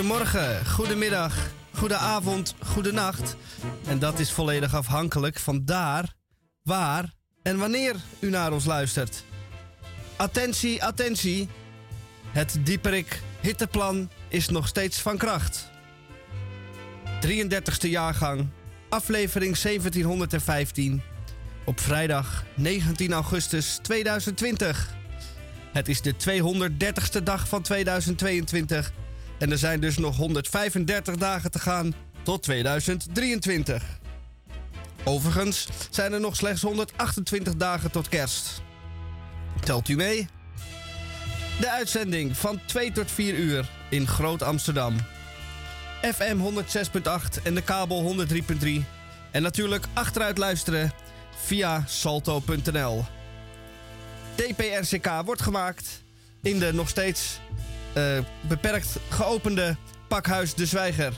Goedemorgen, goedemiddag, goedenavond, goedenacht. En dat is volledig afhankelijk van daar, waar en wanneer u naar ons luistert. Attentie, attentie. Het Dieperik hitteplan is nog steeds van kracht. 33ste jaargang, aflevering 1715. Op vrijdag 19 augustus 2020. Het is de 230ste dag van 2022 en er zijn dus nog 135 dagen te gaan tot 2023. Overigens zijn er nog slechts 128 dagen tot kerst. Telt u mee? De uitzending van 2 tot 4 uur in Groot Amsterdam. FM 106.8 en de kabel 103.3. En natuurlijk achteruit luisteren via salto.nl. DPRCK wordt gemaakt in de nog steeds uh, beperkt geopende Pakhuis de Zwijger.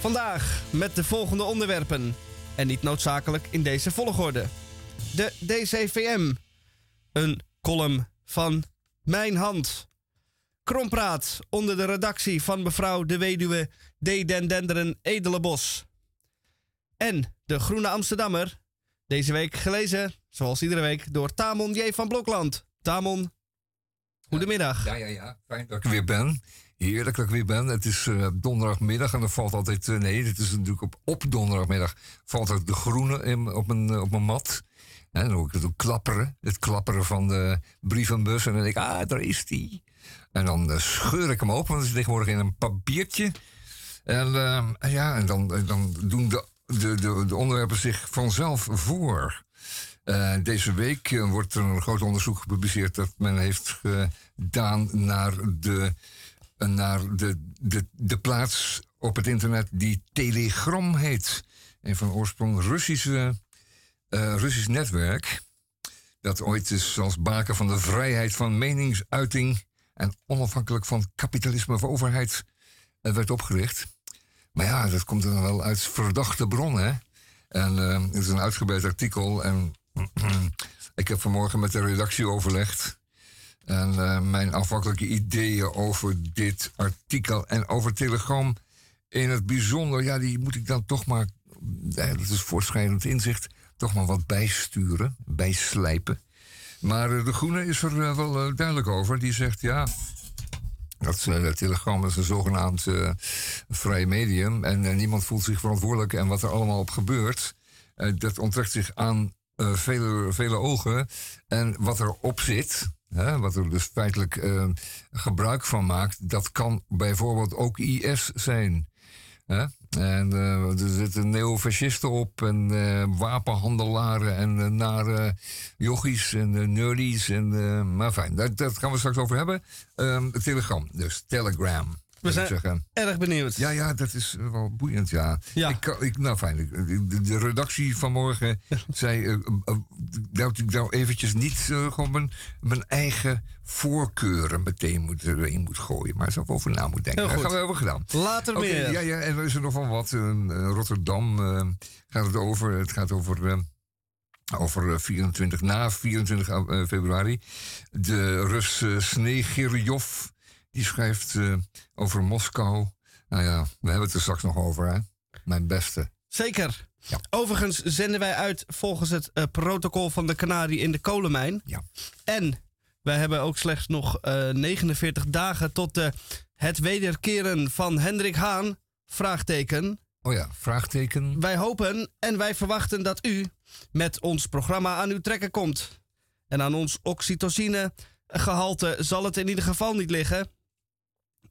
Vandaag met de volgende onderwerpen. En niet noodzakelijk in deze volgorde. De DCVM. Een column van Mijn Hand. Krompraat onder de redactie van mevrouw de weduwe D. Den Denderen Edelenbos. En de Groene Amsterdammer. Deze week gelezen, zoals iedere week, door Tamon J. van Blokland. Tamon, Goedemiddag. Ja, ja, ja. Fijn dat ik weer ben. Heerlijk dat ik weer ben. Het is uh, donderdagmiddag en er valt altijd... Uh, nee, dit is natuurlijk op, op donderdagmiddag... valt ook de groene op, mijn, uh, op mijn mat. En dan hoor ik het klapperen. Het klapperen van de brievenbus. En dan denk ik, ah, daar is die. En dan scheur ik hem open, want het is tegenwoordig in een papiertje. En ja, en dan, dan doen de, de, de onderwerpen zich vanzelf voor. Uh, deze week uh, wordt er een groot onderzoek gepubliceerd dat men heeft gedaan naar de, uh, naar de, de, de plaats op het internet die Telegram heet. Een van oorsprong Russische, Russisch netwerk. Dat ooit is als baken van de vrijheid van meningsuiting en onafhankelijk van kapitalisme of overheid werd opgericht. Maar ja, dat komt dan wel uit verdachte bronnen. En het is een uitgebreid artikel. En ik heb vanmorgen met de redactie overlegd. En uh, mijn afhankelijke ideeën over dit artikel en over Telegram in het bijzonder, ja, die moet ik dan toch maar, ja, dat is voortschrijdend inzicht, toch maar wat bijsturen, bijslijpen. Maar uh, de Groene is er uh, wel duidelijk over. Die zegt ja. Dat Telegram is een zogenaamd vrij medium en niemand voelt zich verantwoordelijk. En wat er allemaal op gebeurt, dat onttrekt zich aan uh, vele, ogen. En wat erop zit, hè, wat er dus feitelijk uh, gebruik van maakt, dat kan bijvoorbeeld ook IS zijn. Hè? En uh, er zitten neofascisten op en wapenhandelaren en nare jochies en nerdies. En, maar fijn, daar, daar, gaan we straks over hebben. Ehm, Telegram, dus Telegram. We zijn zeggen. erg benieuwd. Ja, ja, dat is wel boeiend, ja. ja. Ik, ik, nou, fijn. De, redactie vanmorgen zei uh, uh, dat ik nou eventjes niet uh, gewoon mijn, mijn eigen voorkeuren meteen moet, erin moet gooien. Maar zo over na moet denken. Dat gaan we over gedaan. Later okay, meer. Ja, ja, en er is er nog van wat. Rotterdam gaat het over. Het gaat over over 24, na 24 februari. De Rus Snegiryov die schrijft uh, over Moskou. Nou ja, we hebben het er straks nog over, hè? Mijn beste. Zeker. Ja. Overigens zenden wij uit volgens het uh, protocol van de Canarie in de kolenmijn. Ja. En wij hebben ook slechts nog uh, eh, 49 dagen tot de het wederkeren van Hendrik Haan. Vraagteken. Oh ja, vraagteken. Wij hopen en wij verwachten dat u met ons programma aan uw trekken komt. En aan ons oxytocine gehalte zal het in ieder geval niet liggen.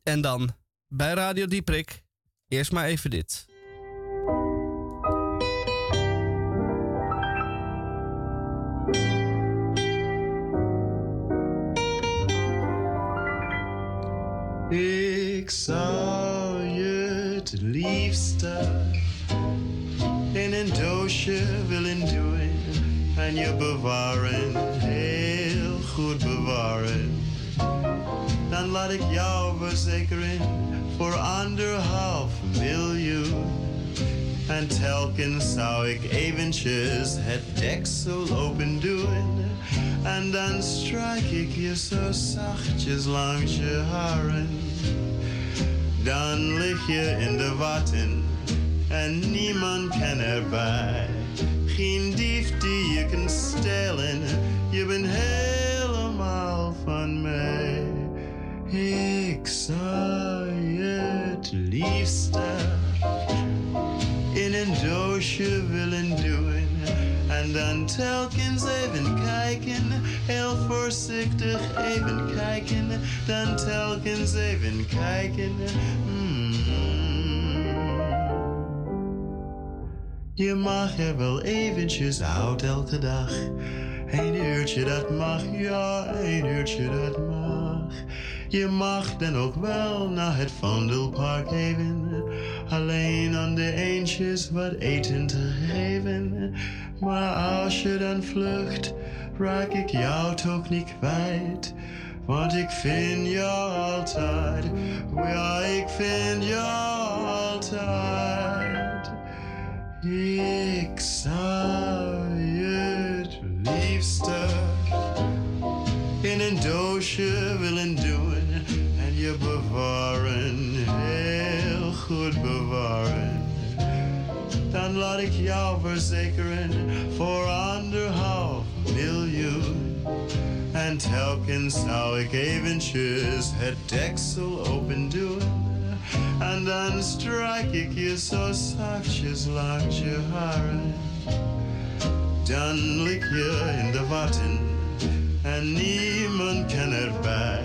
En dan bij Radio Dieprik. Eerst maar even dit. Ik zou je het liefste in een doosje willen doen en je bewaren, laat ik jou verzekeren voor anderhalf miljoen. En telkens zou ik eventjes het deksel open doen. En dan strijk ik je zo zachtjes langs je haren. Dan lig je in de watten en niemand kan erbij. Geen dief die je kan stelen, je bent helemaal van mij. Ik zou je het liefste in een doosje willen doen. En dan telkens even kijken, heel voorzichtig even kijken. Dan telkens even kijken. Mm. Je mag er wel eventjes uit elke dag. Een uurtje dat mag, ja, een uurtje dat mag. Je mag dan ook wel naar het Vondelpark even. Alleen aan de eentjes wat eten te geven. Maar als je dan vlucht, raak ik jou toch niet kwijt. Want ik vind jou altijd, ja, ik vind jou altijd. Ik zou je het liefste in willen doen en je bewaren, heel goed bewaren. Dan laat ik jou verzekeren voor anderhalf miljoen. En telkens zou ik eventjes het deksel open doen. En dan strijk ik je zo zachtjes langs je haren. Dan lig je in de watten en niemand kan erbij.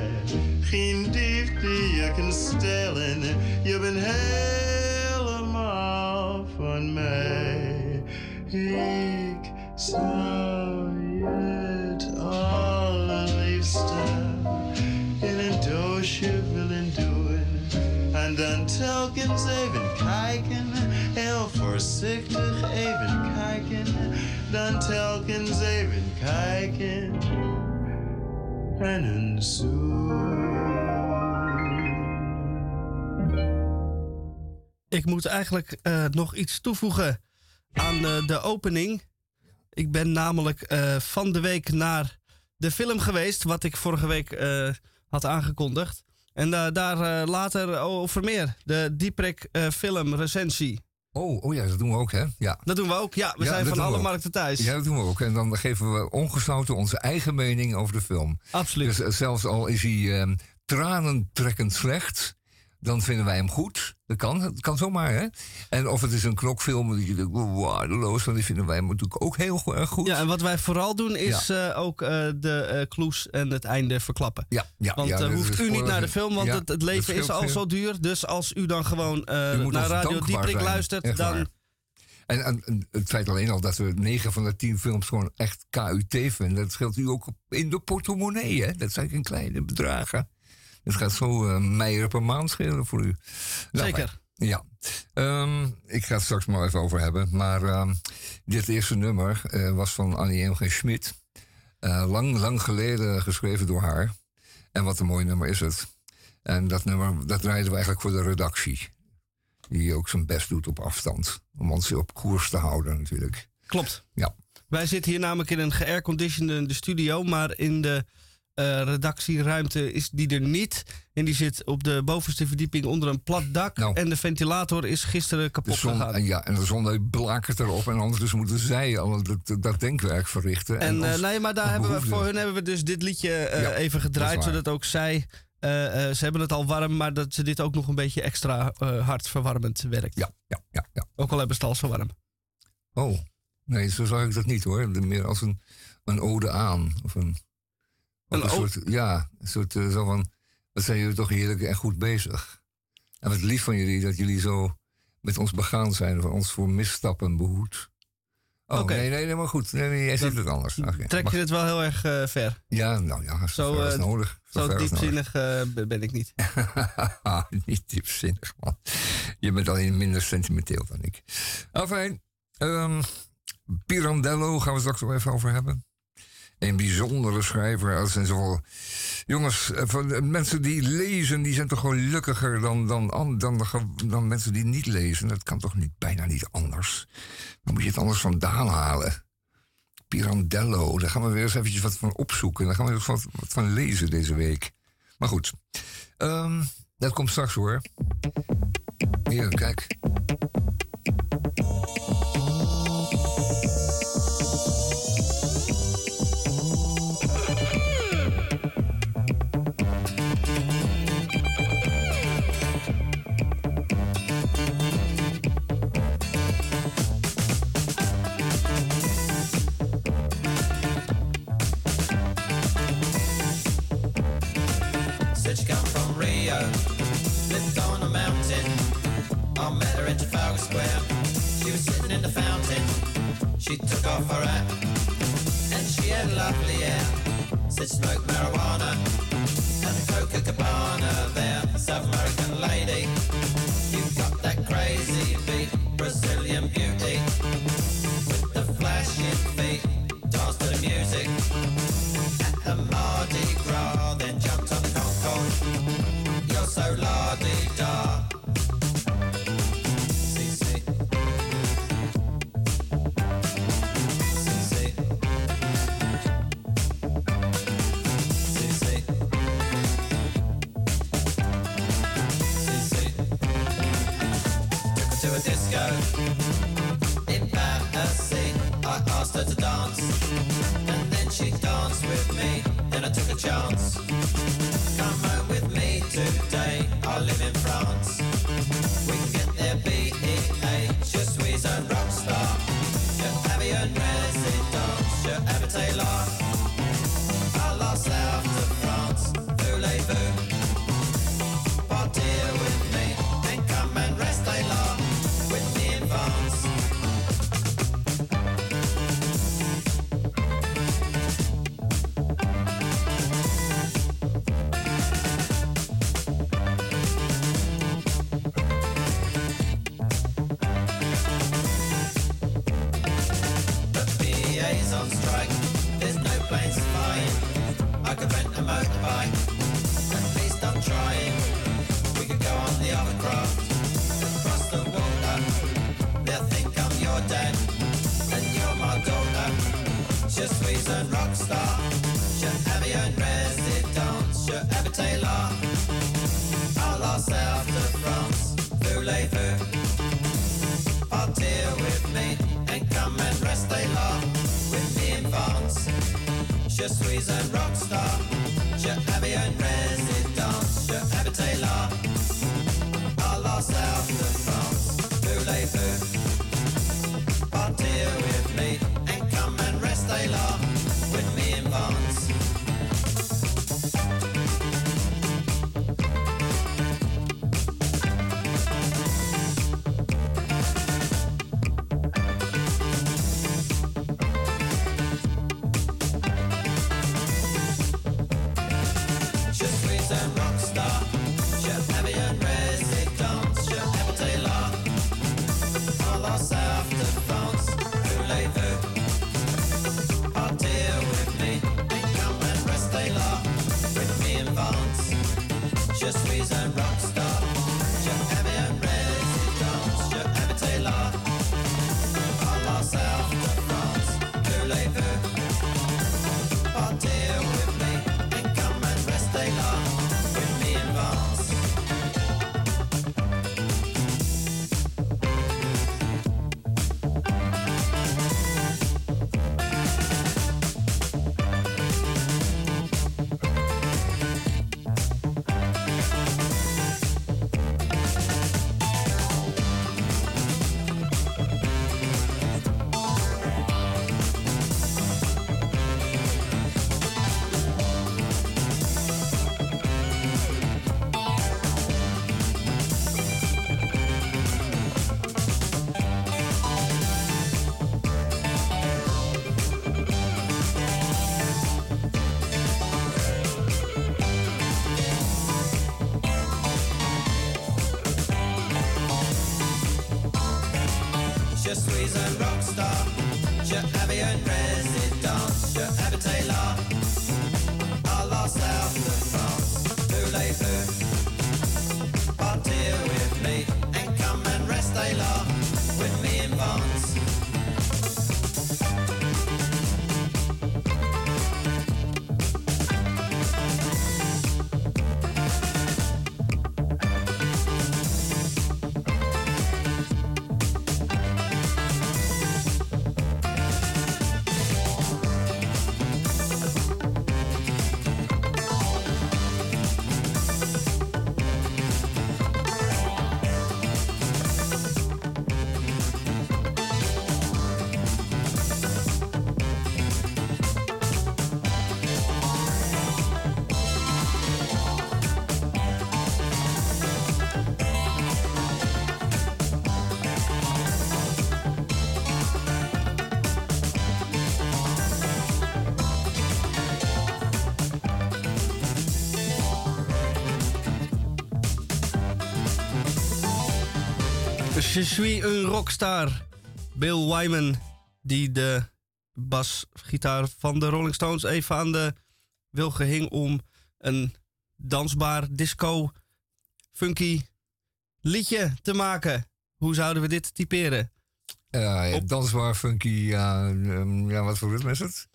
Geen dief die je kan stelen, je bent helemaal van mij. Ik zou je het allerliefste in een doosje willen doen. En dan telkens even kijken, heel voorzichtig even kijken. Dan telkens even kijken Ik moet eigenlijk eh, nog iets toevoegen aan eh, de opening. Ik ben namelijk eh, van de week naar de film geweest, wat ik vorige week had aangekondigd. En daar later over meer. De Dieprek film recensie. Oh, oh ja, dat doen we ook, hè? Ja. Dat doen we ook. Ja, we Ja, zijn van alle markten thuis. ja, dat doen we ook. En dan geven we ongesloten onze eigen mening over de film. Absoluut. Dus eh, zelfs al is hij eh, tranentrekkend slecht, dan vinden wij hem goed. Dat kan, dat kan zomaar, hè? En of het is een knokfilm die je denkt, waardeloos, dan vinden wij hem natuurlijk ook heel erg goed. Ja, en wat wij vooral doen is eh, ook eh, de eh clues en het einde verklappen. ja, ja. Want ja, hoeft u niet naar de film, want Ja, het, leven is al veel. zo duur. Dus als u dan gewoon U naar Radio Dieprik luistert, dan... En, en, en het feit alleen al dat we 9 van de 10 films gewoon echt KUT vinden, dat scheelt u ook in de portemonnee, hè? Dat zijn geen kleine bedragen. Dat gaat zo eh meijer per maand schelen voor u. Nou, Zeker. Ja, Ehm, ik ga het straks maar even over hebben. Maar ehm, dit eerste nummer eh, was van Annie M. G. Schmid. Eh, lang, lang geleden geschreven door haar. En wat een mooi nummer is het. En dat nummer, dat draaiden we eigenlijk voor de redactie. Die ook zijn best doet op afstand. Om ons op koers te houden natuurlijk. Klopt. Ja. Wij zitten hier namelijk in een geairconditionede studio, maar in de eh, redactieruimte is die er niet. En die zit op de bovenste verdieping onder een plat dak. Nou. En de ventilator is gisteren kapot zon, gegaan. en, ja, en de zon blakert erop. En anders moeten zij al dat, dat denkwerk verrichten. En ons- eh, nee, maar daar hebben we, voor hun hebben we dus dit liedje eh, Ja, even gedraaid, zodat ook zij. ze hebben het al warm, maar dat ze dit ook nog een beetje extra eh hartverwarmend werkt. Ja, ja, ja, ja. Ook al hebben ze het al zo warm. Oh, nee, zo zag ik dat niet hoor. Meer als een, een ode aan. Of een, Een soort, ja, een soort eh, zo van, wat zijn jullie toch heerlijk en goed bezig. En wat lief van jullie dat jullie zo met ons begaan zijn, van ons voor misstappen behoed. Oh, nee, nee, nee, maar goed. Nee, nee, jij ziet het anders. Trek je het wel heel erg eh, ver. Ja, nou ja, zo, eh, nodig. Zo diepzinnig ben ik niet. niet diepzinnig, man. Je bent alleen minder sentimenteel dan ik. Enfin, ehm Pirandello gaan we straks nog even over hebben. Een bijzondere schrijver. Dat zijn. Jongens, eh, de mensen die lezen, die zijn toch gelukkiger dan, dan, an- dan, ge- dan mensen die niet lezen. Dat kan toch niet, bijna niet anders. Dan moet je het anders vandaan halen. Pirandello, daar gaan we weer eens eventjes wat van opzoeken. Daar gaan we eens wat, wat van lezen deze week. Maar goed. Ehm, Dat komt straks hoor. Hier, kijk. Je suis een rockstar. Bill Wyman, die de basgitaar van de Rolling Stones even aan de wilgen hing om een dansbaar disco funky liedje te maken. Hoe zouden we dit typeren? Ja, dansbaar, funky, ja, ehm, ja, wat voor ritme is het?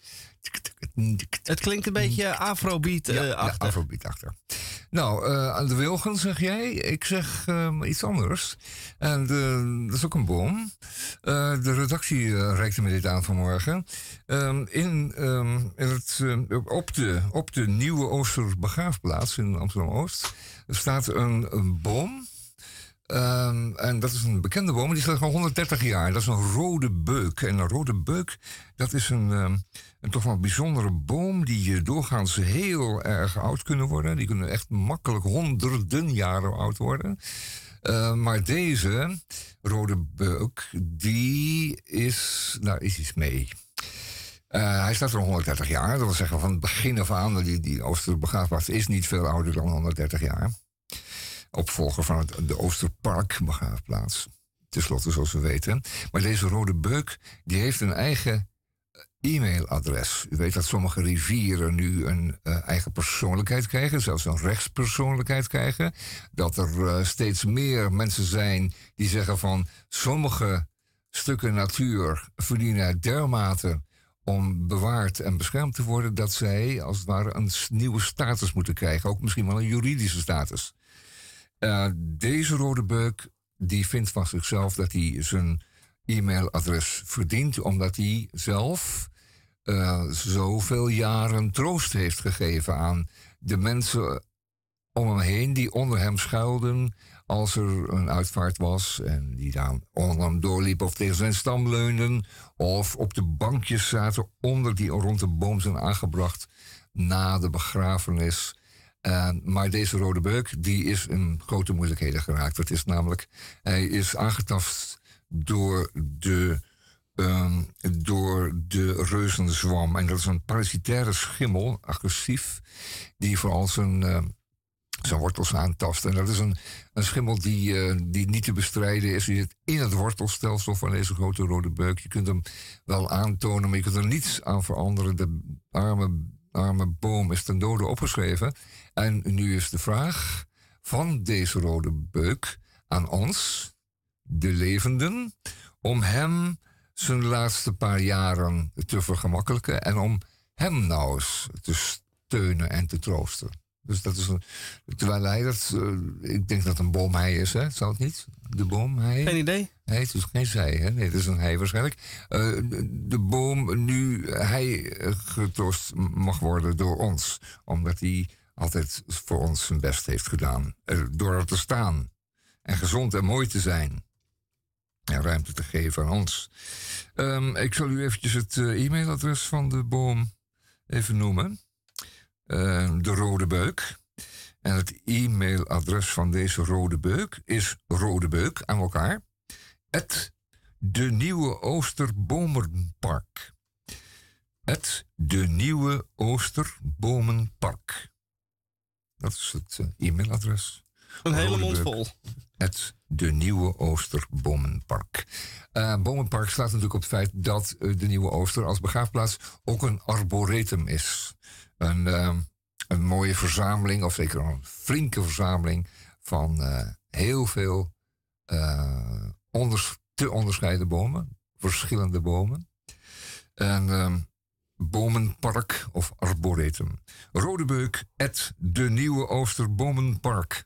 Het klinkt een beetje afrobeat Ja, eh ja, achter. afrobeat achter. Nou, eh, aan de Wilgen zeg jij. Ik zeg ehm, iets anders. En de, dat is ook een boom. Eh, de redactie eh, reikte me dit aan vanmorgen. Ehm, in, ehm, in het, eh, op, de, op de Nieuwe Oosterbegraafplaats in Amsterdam-Oost staat een, een boom. En dat is een bekende boom, die staat al 130 jaar. Dat is een rode beuk. En een rode beuk, dat is een, een toch wel bijzondere boom... die eh, doorgaans heel erg oud kunnen worden. Die kunnen echt makkelijk honderden jaren oud worden. Eh, maar deze rode beuk, die is... Daar is iets mee. Eh, hij staat er al 130 jaar. Dat wil zeggen, van het begin af aan... die, die Oosterbegraafplaats is niet veel ouder dan 130 jaar opvolger van het, de Oosterpark begraafplaats. Ten slotte, zoals we weten. Maar deze rode beuk die heeft een eigen e-mailadres. U weet dat sommige rivieren nu een eh, eigen persoonlijkheid krijgen, zelfs een rechtspersoonlijkheid krijgen. Dat er eh, steeds meer mensen zijn die zeggen van sommige stukken natuur verdienen dermate om bewaard en beschermd te worden dat zij als het ware een nieuwe status moeten krijgen. Ook misschien wel een juridische status. Eh, deze rode beuk die vindt van zichzelf dat hij zijn e-mailadres verdient, omdat hij zelf eh, zoveel jaren troost heeft gegeven aan de mensen om hem heen die onder hem schuilden als er een uitvaart was en die dan onder hem doorliep of tegen zijn stam leunden of op de bankjes zaten onder die rond de boom zijn aangebracht na de begrafenis. Maar deze rode beuk die is in grote moeilijkheden geraakt. Dat is namelijk, hij is aangetast door de, ehm, door de reuzenzwam. En dat is een parasitaire schimmel, agressief, die vooral zijn, eh, zijn wortels aantast. En dat is een, een schimmel die, eh, die niet te bestrijden is. Die zit in het wortelstelsel van deze grote rode beuk. Je kunt hem wel aantonen, maar je kunt er niets aan veranderen. De arme, arme boom is ten dode opgeschreven. En nu is de vraag van deze rode beuk aan ons, de levenden, om hem zijn laatste paar jaren te vergemakkelijken en om hem nou eens te steunen en te troosten. Dus dat is een. Terwijl hij dat. eh, ik denk dat een boom hij is, hè? Zou het niet? De boom hij? Geen idee. Nee, het is geen zij, hè? Nee, het is een hij waarschijnlijk. Eh, de- boom nu hij getroost mag worden door ons. Omdat hij altijd voor ons zijn best heeft gedaan. Door er te staan. En gezond en mooi te zijn. En ruimte te geven aan ons. Ehm, ik zal u eventjes het eh, e-mailadres van de boom even noemen. Eh, de Rode Beuk. En het e-mailadres van deze Rode Beuk is Rodebeuk aan elkaar. Het De Nieuwe Oosterbomenpark. Het De Nieuwe Oosterbomenpark. Dat is het eh, e-mailadres. Een hele Rode mond beuk. vol. Het De Nieuwe Oosterbomenpark. Eh Bomenpark slaat natuurlijk op het feit dat eh, de Nieuwe Ooster als begraafplaats ook een arboretum is. Een, eh, een mooie verzameling, of zeker een flinke verzameling van eh, heel veel te onderscheiden bomen, verschillende bomen. En ehm, bomenpark of arboretum. Rodebeuk, het De Nieuwe Oosterbomenpark.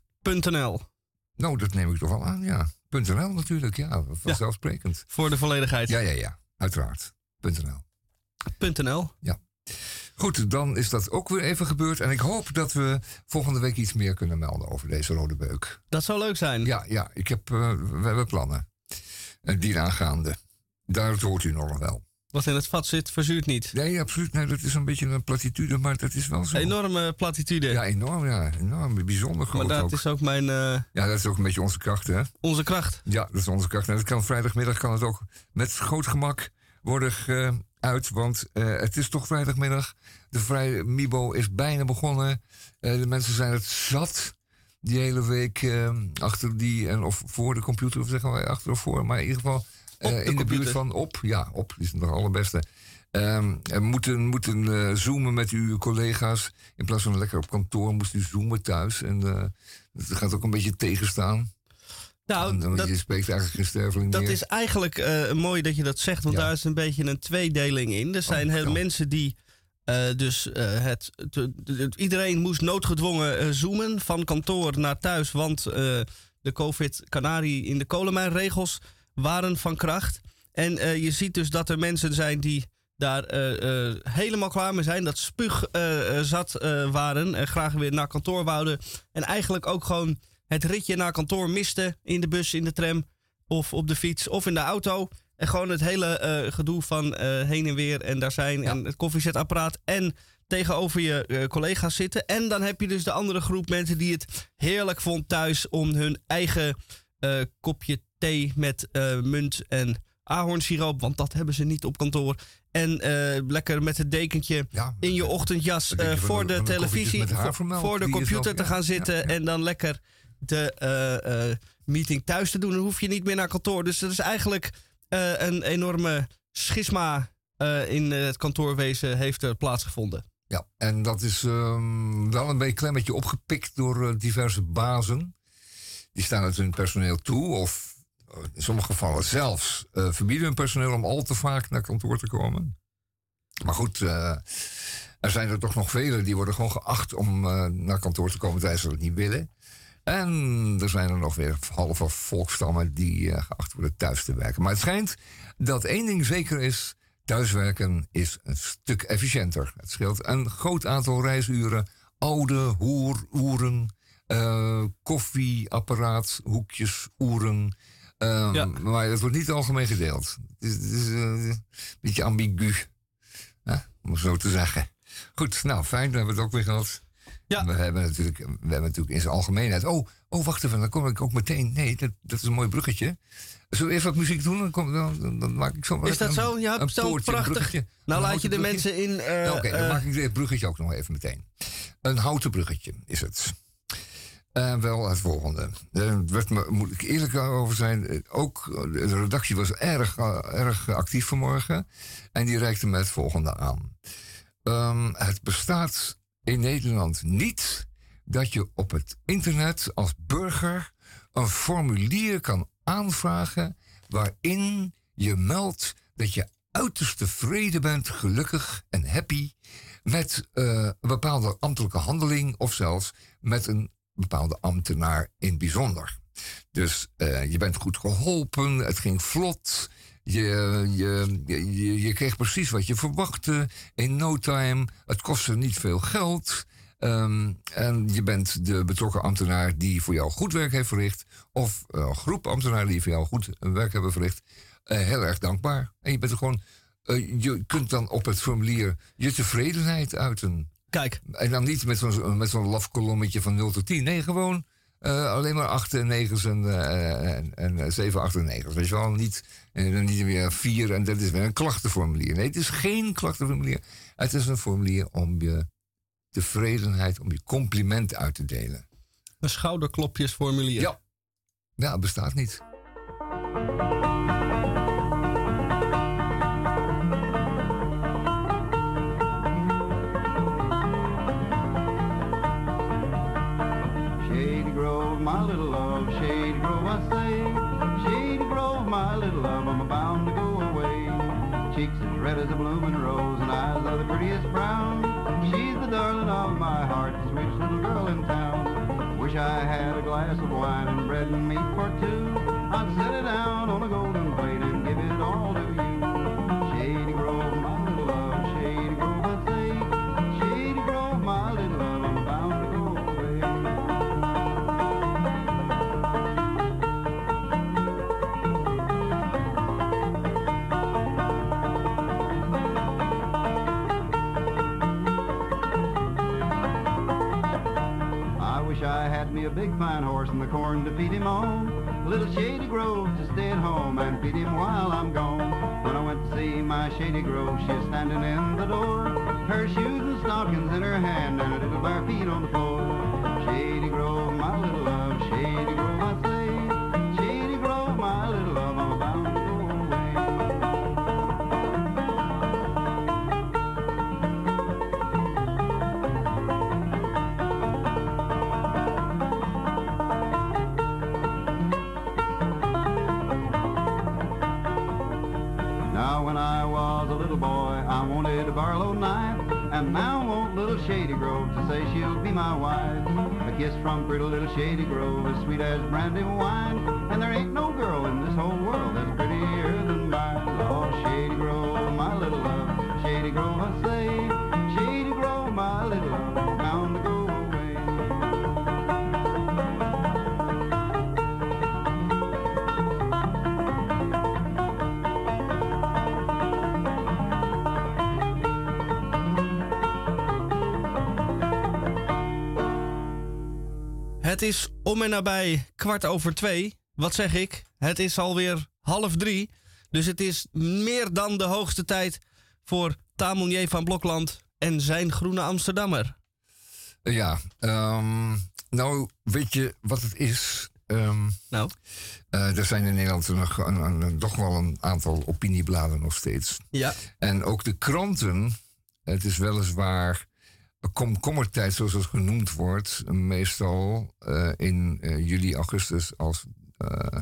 Nou, dat neem ik toch wel aan, ja. .nl natuurlijk, ja, vanzelfsprekend. Voor de volledigheid. Ja, ja, ja, uiteraard. .nl. .nl. Goed, dan is dat ook weer even gebeurd. En ik hoop dat we volgende week iets meer kunnen melden over deze rode beuk. Dat zou leuk zijn. Ja, ja, ik heb, eh, we hebben plannen. Uh, die aangaande. Daar hoort u nog wel. Wat in het vat zit, verzuurt niet. Nee, absoluut. Nee, dat is een beetje een platitude, maar dat is wel zo. Enorme platitude. Ja, enorm, ja. Enorm, bijzonder groot maar dat ook. is ook mijn, eh, Ja, dat is ook een beetje onze kracht, hè? onze kracht. Ja, dat is onze kracht. En dat kan vrijdagmiddag kan het ook met groot gemak worden geuit. Want eh, het is toch vrijdagmiddag. De vrij Mibo is bijna begonnen. Eh, de mensen zijn het zat die hele week achter die en of voor de computer, of zeggen wij achter of voor, maar in ieder geval de in de buurt van op. Ja, op is het nog allerbeste. En moeten moeten eh, zoomen met uw collega's. In plaats van lekker op kantoor moest u zoomen thuis. En eh, dat gaat ook een beetje tegenstaan. Nou, En dat, je spreekt eigenlijk geen sterveling dat meer. is eigenlijk eh, mooi dat je dat zegt, want Ja. daar is een beetje een tweedeling in. Er zijn Oh, heel ja. mensen die eh, dus eh, het, iedereen moest noodgedwongen eh, zoomen van kantoor naar thuis, want eh, de COVID-canarie in de kolenmijnregels waren van kracht. En eh, je ziet dus dat er mensen zijn die daar eh, eh, helemaal klaar mee zijn, dat spuug zat waren en graag weer naar kantoor wouden. En eigenlijk ook gewoon het ritje naar kantoor misten in de bus, in de tram of op de fiets of in de auto. En gewoon het hele gedoe van heen en weer en daar zijn Ja. en het koffiezetapparaat en tegenover je collega's zitten. En dan heb je dus de andere groep mensen die het heerlijk vond thuis om hun eigen eh, kopje thee met eh, munt en ahornsiroop, want dat hebben ze niet op kantoor. En eh, lekker met het dekentje Ja, in je ochtendjas voor de- televisie, voor, de computer zelf- te gaan ja, zitten ja. en dan lekker de meeting thuis te doen. Dan hoef je niet meer naar kantoor. Dus dat is eigenlijk een enorme schisma in het kantoorwezen heeft er plaatsgevonden. Ja, en dat is ehm, wel een beetje klein beetje opgepikt door diverse bazen. Die staan het hun personeel toe, of eh, in sommige gevallen zelfs eh, verbieden hun personeel om al te vaak naar kantoor te komen. Maar goed, eh, er zijn er toch nog velen die worden gewoon geacht om naar kantoor te komen tijdens ze het niet willen. En er zijn er nog weer halve volkstammen die geacht worden thuis te werken. Maar het schijnt dat één ding zeker is: thuiswerken is een stuk efficiënter. Het scheelt een groot aantal reisuren, oude hoer, oeren, eh, koffieapparaat, hoekjes, oeren. Ehm, Ja. Maar dat wordt niet algemeen gedeeld. Het is, het is eh, een beetje ambigu, om het zo te zeggen. Goed, nou fijn, dan hebben we het ook weer gehad. Ja. We hebben natuurlijk, we hebben natuurlijk in zijn algemeenheid. Oh, oh, wacht even, dan kom ik ook meteen. Nee, dat, dat is een mooi bruggetje. Zullen we eerst wat muziek doen? Dan, kom, dan, dan, maak ik zo Is dat zo? Een zo'n poortje, een prachtig-. Nou Een laat je de bruggetje. mensen in... eh, Oké, dan maak ik dit bruggetje ook nog even meteen. Een houten bruggetje is het. En wel het volgende. Werd me, moet ik eerlijk over zijn. eh, Ook eh, de redactie was erg, eh, erg actief vanmorgen. En die reikte me het volgende aan. Ehm, het bestaat in Nederland niet dat je op het internet als burger een formulier kan aanvragen waarin je meldt dat je uiterst tevreden bent, gelukkig en happy met eh, een bepaalde ambtelijke handeling of zelfs met een bepaalde ambtenaar in bijzonder. Dus eh, je bent goed geholpen, het ging vlot. Je, je, je, kreeg precies wat je verwachtte in no time. Het kostte niet veel geld. Ehm, en je bent de betrokken ambtenaar die voor jou goed werk heeft verricht. Of eh, groep ambtenaren die voor jou goed werk hebben verricht. eh, heel erg dankbaar. En je bent gewoon. je kunt dan op het formulier je tevredenheid uiten. Kijk, En dan niet met zo'n met zo'n laf kolommetje van 0 tot 10. Nee, gewoon eh, alleen maar 8 en 9 en, eh, en, en 7, 8 en 9. Weet je wel, niet, en dan niet weer 4 en dat is weer een klachtenformulier. Nee, het is geen klachtenformulier. Het is een formulier om je tevredenheid, om je compliment uit te delen. een schouderklopjesformulier. Ja. Ja, bestaat niet. Corn to feed him on. A little shady grove to stay at home and feed him while I'm gone. When I went to see my shady grove, she was standing in the door. Her shoes from pretty little Shady Grove as sweet as brandy wine. And there ain't Het is om en nabij kwart over twee. Wat zeg ik? Het is alweer half drie. Dus het is meer dan de hoogste tijd voor Tamonier van Blokland en zijn Groene Amsterdammer. Ja, ehm, nou weet je wat het is? Ehm, Nou, eh, er zijn in Nederland nog toch wel een aantal opiniebladen nog steeds. ja. En ook de kranten, het is weliswaar komkommertijd zoals het genoemd wordt, meestal eh, in eh, juli, augustus als eh,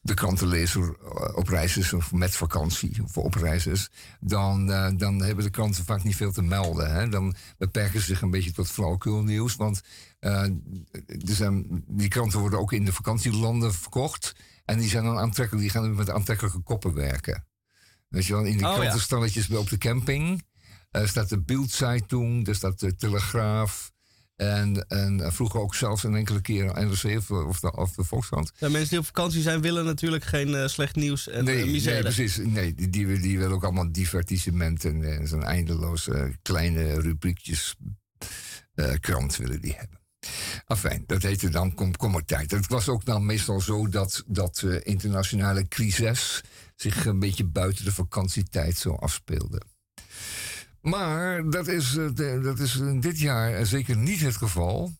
de krantenlezer op reis is of met vakantie of op reis is, dan, dan hebben de kranten vaak niet veel te melden. Hè? Dan beperken ze zich een beetje tot flauwekulnieuws, want eh, er zijn, die kranten worden ook in de vakantielanden verkocht en die zijn dan aantrekkelijk, die gaan met aantrekkelijke koppen werken. Weet je wel, in die Oh, ja. krantenstalletjes op de camping eh, staat de Bildzeitung, er staat de Telegraaf. En, en vroeger ook zelfs een enkele keer NRC of, of, de, of de Volkskrant. de mensen die op vakantie zijn willen natuurlijk geen eh, slecht nieuws en Nee, eh, nee, misère. precies. Nee, die, die, die willen ook allemaal divertissement en, en zo'n eindeloze kleine rubriekjes eh, krant willen die hebben. Afijn, dat heette dan komkommertijd. Het was ook dan meestal zo dat, dat internationale crisis zich een beetje buiten de vakantietijd zo afspeelde. Maar dat is, eh, dat is in dit jaar eh, zeker niet het geval.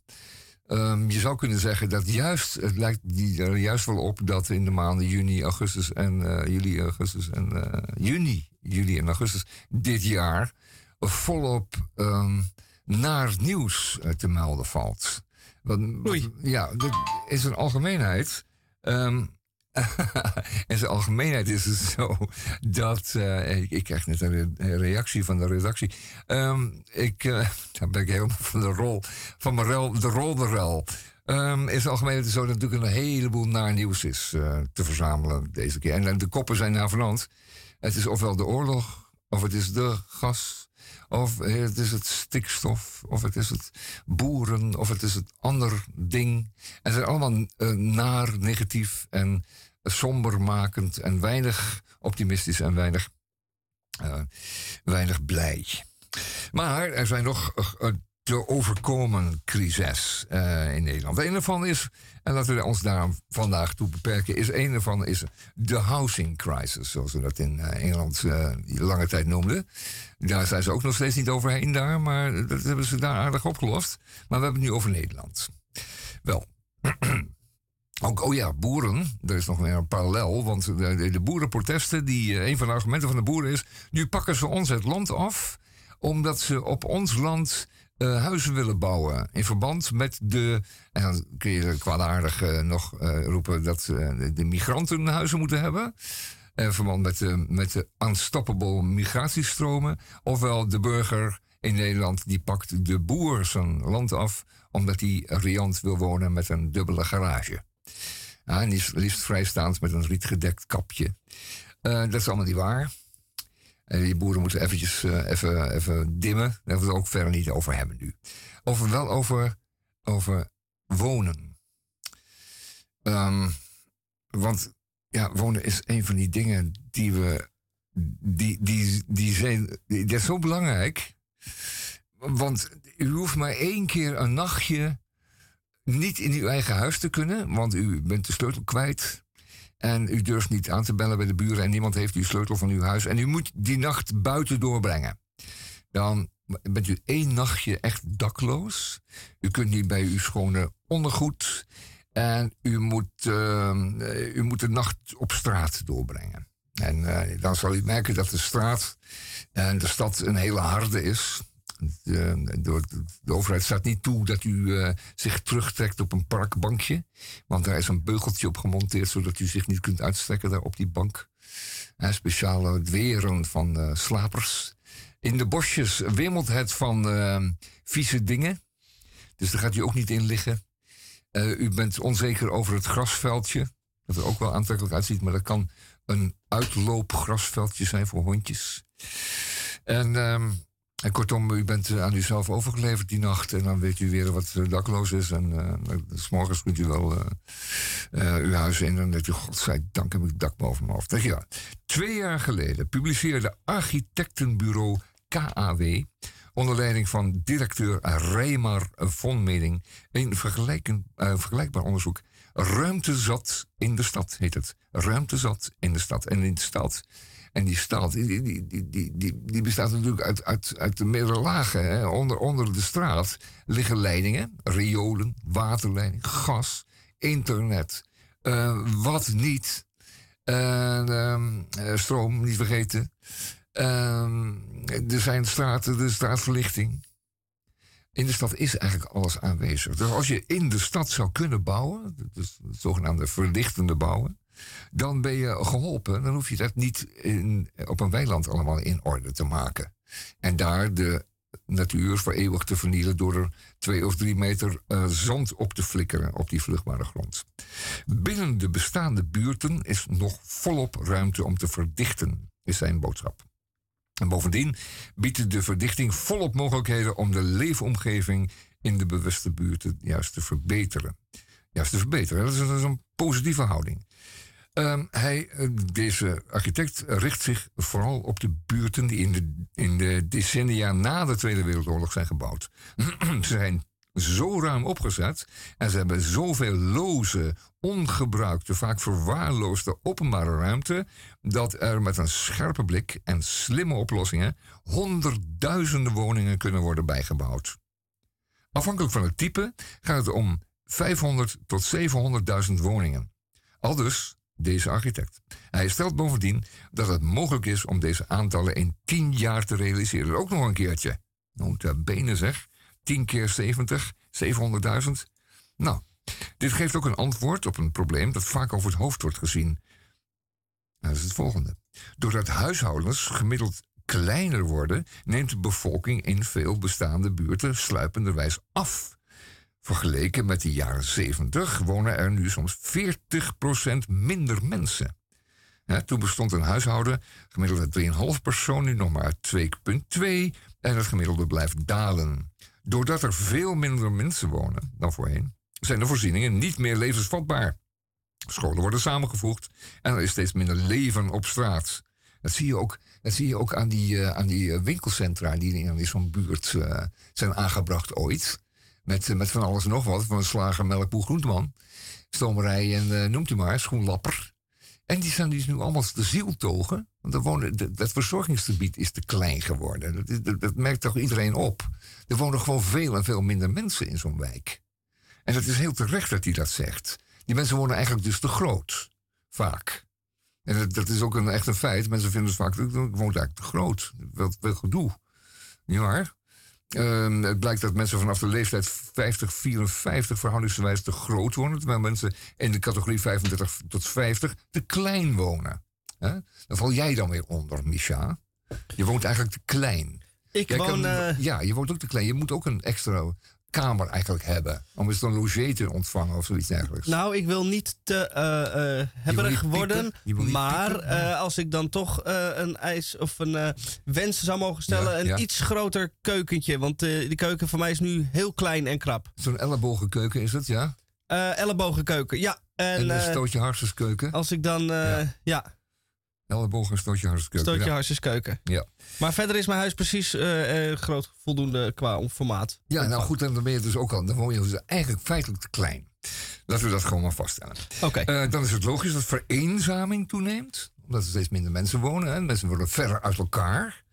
Ehm, je zou kunnen zeggen dat juist, het lijkt er juist wel op dat in de maanden juni, augustus en eh, juli, augustus en juni, juli en augustus dit jaar volop ehm, naar nieuws te melden valt. Oei. ja, dat is een algemeenheid. Ehm, in zijn algemeenheid is het zo dat. eh, ik, krijg net een re- een reactie van de redactie. Ehm, ik, eh, dan ben ik helemaal van de rol. Van mijn de rol de rel. Algemeenheid is het zo dat natuurlijk een heleboel naar nieuws is eh, te verzamelen deze keer. En, de koppen zijn navenant. Het is ofwel de oorlog, of het is de gas, of het is het stikstof, of het is het boeren, of het is het ander ding. En ze zijn allemaal eh, naar, negatief en sombermakend en weinig optimistisch en weinig, eh, weinig blij. Maar er zijn nog eh, te overkomen crises eh, in Nederland. Een ervan is, en laten we ons daar vandaag toe beperken, is een ervan is de housing crisis, zoals we dat in eh, Engeland eh, lange tijd noemden. Daar zijn ze ook nog steeds niet overheen daar, maar dat hebben ze daar aardig opgelost. Maar we hebben het nu over Nederland. Wel, ook, oh ja, boeren. Er is nog weer een parallel. Want de, de, boerenprotesten, die, een van de argumenten van de boeren is. Nu pakken ze ons het land af. omdat ze op ons land eh, huizen willen bouwen. In verband met de. En dan kun je kwaadaardig eh, nog eh, roepen dat de, migranten huizen moeten hebben. In verband met de, met de unstoppable migratiestromen. Ofwel de burger in Nederland die pakt de boer zijn land af. omdat hij riant wil wonen met een dubbele garage. Ja, en liefst, liefst vrijstaand met een rietgedekt kapje. Dat is allemaal niet waar. En die boeren moeten eventjes eh, even, even dimmen. Daar hebben we het ook verder niet over hebben nu. Over wel over, over wonen. Ehm, want ja, wonen is een van die dingen die we. Die, die, die zijn. Die, is zo belangrijk. Want u hoeft maar één keer een nachtje niet in uw eigen huis te kunnen, want u bent de sleutel kwijt. En u durft niet aan te bellen bij de buren en niemand heeft uw sleutel van uw huis. En u moet die nacht buiten doorbrengen. Dan bent u één nachtje echt dakloos. U kunt niet bij uw schone ondergoed. En u moet, eh, u moet de nacht op straat doorbrengen. En eh, dan zal u merken dat de straat en de stad een hele harde is. De, de, de overheid staat niet toe dat u eh, zich terugtrekt op een parkbankje. Want daar is een beugeltje op gemonteerd, zodat u zich niet kunt uitstrekken daar op die bank. Eh, speciale weren van eh, slapers. In de bosjes wemelt het van vieze dingen. Dus daar gaat u ook niet in liggen. Eh, u bent onzeker over het grasveldje. Dat er ook wel aantrekkelijk uitziet, maar dat kan een uitloopgrasveldje zijn voor hondjes. En, ehm, en kortom, u bent eh, aan uzelf overgeleverd die nacht. En dan weet u weer wat eh, dakloos is. En uh, s morgens kunt u wel uw huis in. En dan denkt u, godzijdank heb ik dak boven mijn hoofd. Ja. Twee jaar geleden publiceerde architectenbureau KAW... onder leiding van directeur Reimar von Meding... een vergelijkbaar onderzoek. Ruimte zat in de stad, heet het. Ruimte zat in de stad. En in de stad... En die stad, die, die, die, die, die, bestaat natuurlijk uit, uit, uit de meerdere lagen. Hè. Onder, onder de straat liggen leidingen, riolen, waterleiding, gas, internet. Eh, wat niet? En, ehm, eh, stroom, niet vergeten. Ehm, er zijn straten, de straatverlichting. In de stad is eigenlijk alles aanwezig. Dus als je in de stad zou kunnen bouwen, dus het zogenaamde verlichtende bouwen, dan ben je geholpen. Dan hoef je dat niet in, op een weiland allemaal in orde te maken. En daar de natuur voor eeuwig te vernielen door er twee of drie meter eh, zand op te flikkeren op die vruchtbare grond. Binnen de bestaande buurten is nog volop ruimte om te verdichten, is zijn boodschap. En bovendien biedt de verdichting volop mogelijkheden om de leefomgeving in de bewuste buurten juist te verbeteren. Juist te verbeteren, dat is een positieve houding. Ehm, hij, eh, deze architect richt zich vooral op de buurten die in de, in de decennia na de Tweede Wereldoorlog zijn gebouwd. ze zijn zo ruim opgezet en ze hebben zoveel loze, ongebruikte, vaak verwaarloosde openbare ruimte, dat er met een scherpe blik en slimme oplossingen honderdduizenden woningen kunnen worden bijgebouwd. Afhankelijk van het type gaat het om 500 tot 700.000 woningen. Aldus deze architect. Hij stelt bovendien dat het mogelijk is om deze aantallen in 10 jaar te realiseren. Ook nog een keertje. Nou, benen zeg. 10 keer 70, 700.000. Nou, dit geeft ook een antwoord op een probleem dat vaak over het hoofd wordt gezien. Dat is het volgende. Doordat huishoudens gemiddeld kleiner worden, neemt de bevolking in veel bestaande buurten sluipenderwijs af. Vergeleken met de jaren 70 wonen er nu soms 40% minder mensen. toen bestond een huishouden gemiddeld uit 3,5 persoon, nu nog maar uit 2,2 en het gemiddelde blijft dalen. Doordat er veel minder mensen wonen dan voorheen, zijn de voorzieningen niet meer levensvatbaar. Scholen worden samengevoegd en er is steeds minder leven op straat. Dat zie je ook, dat zie je ook aan, die, uh, aan die winkelcentra die in zo'n buurt uh, zijn aangebracht ooit. Met, met van alles en nog wat. Van slager, melkboer, groenteman. Stomerij en uh, noemt u maar, schoenlapper. En die zijn dus nu allemaal de ziel togen. Want er wonen, dat verzorgingsgebied is te klein geworden. Dat, dat, merkt toch iedereen op. Er wonen gewoon veel en veel minder mensen in zo'n wijk. En dat is heel terecht dat hij dat zegt. Die mensen wonen eigenlijk dus te groot. Vaak. En dat, is ook een, echt een feit. Mensen vinden het vaak, ik woon eigenlijk te groot. Wel gedoe. Niet waar? Uh, het blijkt dat mensen vanaf de leeftijd 50, 54 verhoudingsgewijs te groot wonen. Terwijl mensen in de categorie 35 tot 50 te klein wonen. Dan val jij dan weer onder, Micha. Je woont eigenlijk te klein. Ik Jij woon... kan- eh, ja, je woont ook te klein. Je moet ook een extra kamer eigenlijk hebben. Om eens een logé te ontvangen of zoiets dergelijks. Nou, ik wil niet te eh, eh, hebberig niet worden. Maar eh, als ik dan toch eh, een eis of een wens zou mogen stellen, Ja, een ja. iets groter keukentje. Want die keuken voor mij is nu heel klein en krap. Zo'n ellebogenkeuken is het, ja? Ellebogenkeuken, ja. En, En, een stootje harsenskeuken. als ik dan, Ja. ja, Ellebogen en stootje harsenskeuken. stootje ja. harsenskeuken. Ja. Maar verder is mijn huis precies eh, eh, groot voldoende qua formaat. Ja, nou goed, en dan ben je dus ook al, dan woon je dus eigenlijk feitelijk te klein. Laten we dat gewoon maar vaststellen. Oké. Eh, dan is het logisch dat vereenzaming toeneemt. Omdat er steeds minder mensen wonen. Hè. Mensen worden verder uit elkaar.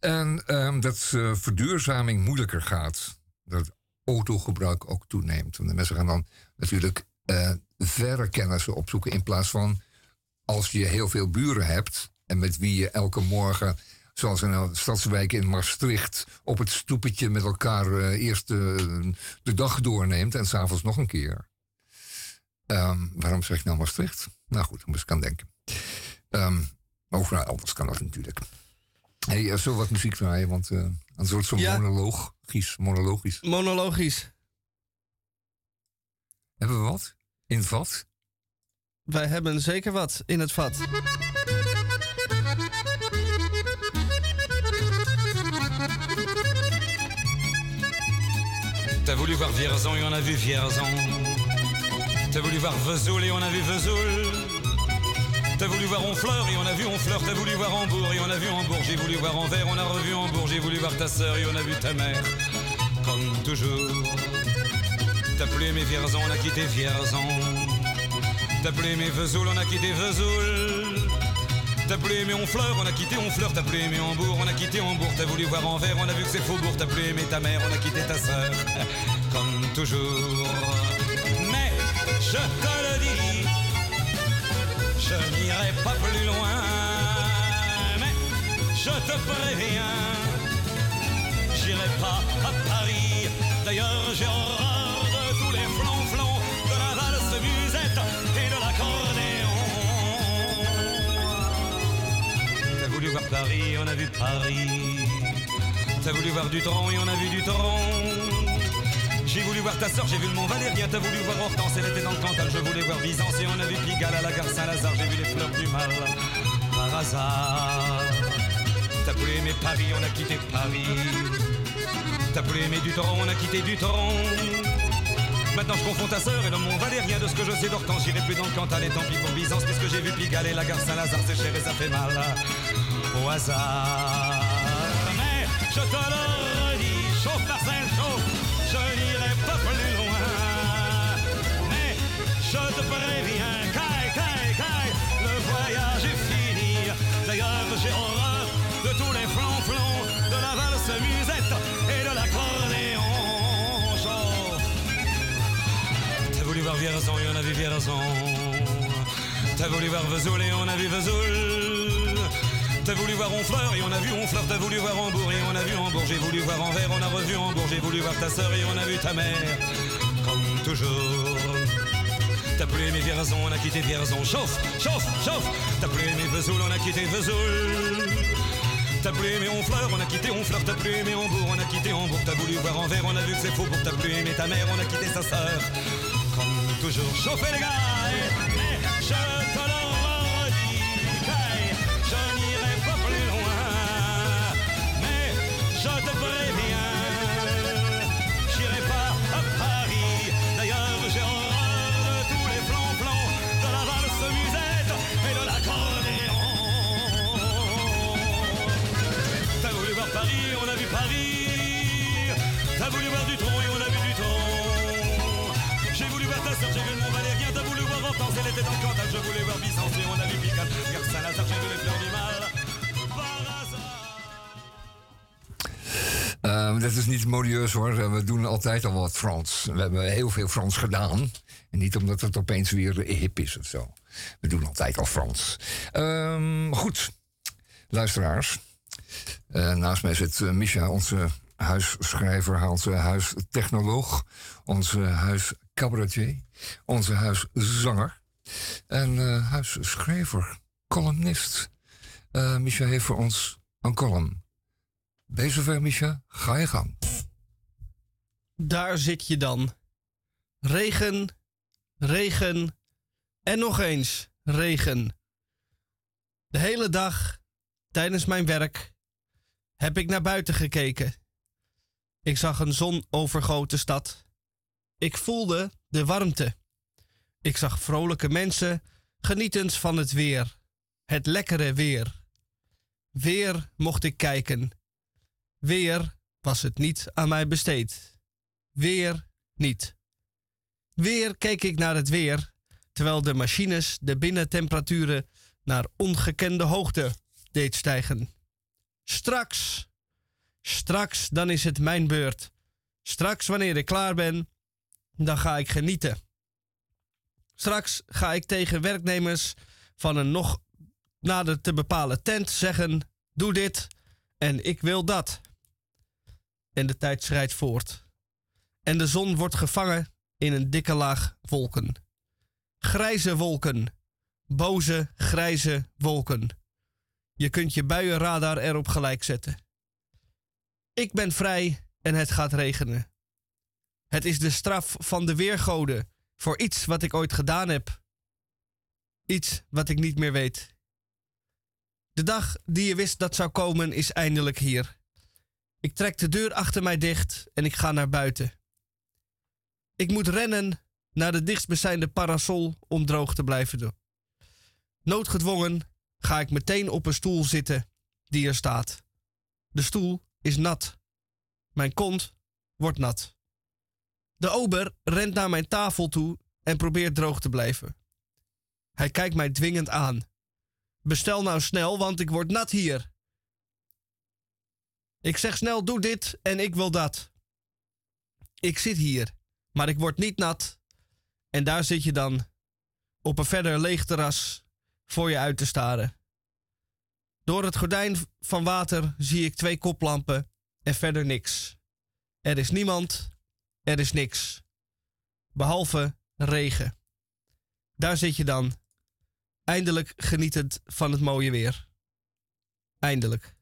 En ehm, dat verduurzaming moeilijker gaat. Dat autogebruik ook toeneemt. Want de mensen gaan dan natuurlijk verre kennissen opzoeken. In plaats van als je heel veel buren hebt. En met wie je elke morgen, zoals in een stadswijk in Maastricht, op het stoepetje met elkaar eh, eerst eh, de dag doorneemt. En s'avonds nog een keer. Ehm, waarom zeg ik nou Maastricht? Nou goed, moest ik aan denken. Ehm, overal elders kan dat natuurlijk. Hey, eh, zullen we wat muziek draaien? Want uh, anders wordt zo'n Ja. monologisch, monologisch. Monologisch. Hebben we wat? In vat? Wij hebben zeker wat in het vat. T'as voulu voir Vierzon et on a vu Vierzon. T'as voulu voir Vesoul et on a vu Vesoul. T'as voulu voir Honfleur et on a vu Honfleur. T'as voulu voir Hambourg et on a vu Hambourg. J'ai voulu voir Anvers, on a revu Hambourg. J'ai voulu voir ta sœur et on a vu ta mère. Comme toujours. T'as plus aimé Vierzon, on a quitté Vierzon. T'as plus aimé Vesoul, on a quitté Vesoul. T'as plus aimé Honfleur, on a quitté Honfleur. T'as plus aimé Hambourg, on a quitté Hambourg. T'as voulu voir Anvers, on a vu que c'est Faubourg. T'as plus aimé ta mère, on a quitté ta sœur. Comme toujours. Mais je te le dis, je n'irai pas plus loin. Mais je te préviens, j'irai pas à Paris. D'ailleurs, j'ai horreur voir Paris, on a vu Paris. T'as voulu voir du tronc et on a vu du tronc. J'ai voulu voir ta sœur, j'ai vu le Mont Valérien. T'as voulu voir Hortense, elle était dans le Cantal. Je voulais voir Byzance et on a vu Pigalle à la gare Saint-Lazare. J'ai vu les fleurs du mal par hasard. T'as plus aimé Paris, on a quitté Paris. T'as plus aimé du torrent, on a quitté du torrent. Maintenant je confonds ta sœur et le Mont Valérien De ce que je sais d'Hortense, j'irai plus dans le Cantal Et tant pis pour Byzance, puisque j'ai vu Pigalle et la gare Saint-Lazare C'est cher et ça fait mal au hasard Mais je te le redis, chauffe Marcel, chauffe Je n'irai pas plus loin Mais je te préviens, caille, caille, caille Le voyage est fini D'ailleurs j'ai horreur de tous les flonflons De la valse musette et de l'accordéon Chauffe T'as voulu voir Vierzon et on a vu Vierzon. T'as voulu voir Vesoul et on a vu Vesoul. T'as voulu voir Honfleur et on a vu Honfleur. T'as voulu voir Hambourg et on a vu Hambourg. J'ai voulu voir Anvers, on a revu Hambourg. J'ai voulu voir ta sœur et on a vu ta mère. Comme toujours. T'as plus aimé Vierzon, on a quitté Vierzon. Chauffe, chauffe, chauffe. T'as plus aimé Vesoul, on a quitté Vesoul. T'as plus aimé Honfleur, on a quitté Honfleur, t'as plus aimé Hambourg, on a quitté Hambourg, t'as voulu voir Anvers, on a vu que c'est faux pour t'as plus aimé ta mère, on a quitté sa sœur. Comme toujours, chauffez les gars, eh, mais hoor. Eh, We doen altijd al wat Frans. We hebben heel veel Frans gedaan. En niet omdat het opeens weer hip is of zo. We doen altijd al Frans. Ehm, goed, luisteraars. Eh, naast mij zit eh, Misha, onze huisschrijver, onze huistechnoloog, onze huiscabaretier, onze huiszanger en eh, huisschrijver, columnist. Misha heeft voor ons een column. Ben je zover? Ga je gang. Daar zit je dan. Regen, regen en nog eens regen. De hele dag tijdens mijn werk heb ik naar buiten gekeken. Ik zag een zonovergoten stad. Ik voelde de warmte. Ik zag vrolijke mensen genietend van het weer. Het lekkere weer. Weer mocht ik kijken. Weer was het niet aan mij besteed. Weer niet. Weer keek ik naar het weer, terwijl de machines de binnentemperaturen naar ongekende hoogte deed stijgen. Straks, straks, dan is het mijn beurt. Straks, wanneer ik klaar ben, dan ga ik genieten. Straks ga ik tegen werknemers van een nog nader te bepalen tent zeggen: Doe dit en ik wil dat. En de tijd schrijdt voort. En de zon wordt gevangen in een dikke laag wolken. Grijze wolken. Boze, grijze wolken. Je kunt je buienradar erop gelijk zetten. Ik ben vrij en het gaat regenen. Het is de straf van de weergoden voor iets wat ik ooit gedaan heb. Iets wat ik niet meer weet. De dag die je wist dat zou komen is eindelijk hier. Ik trek de deur achter mij dicht en ik ga naar buiten. Ik moet rennen naar de dichtstbijzijnde parasol om droog te blijven doen. Noodgedwongen ga ik meteen op een stoel zitten die er staat. De stoel is nat. Mijn kont wordt nat. De ober rent naar mijn tafel toe en probeert droog te blijven. Hij kijkt mij dwingend aan. Bestel nou snel, want ik word nat hier. Ik zeg snel, doe dit en ik wil dat. Ik zit hier, maar ik word niet nat. En daar zit je dan, op een verder leeg terras, voor je uit te staren. Door het gordijn van water zie ik twee koplampen en verder niks. Er is niemand, er is niks. Behalve regen. Daar zit je dan, eindelijk genietend van het mooie weer. Eindelijk.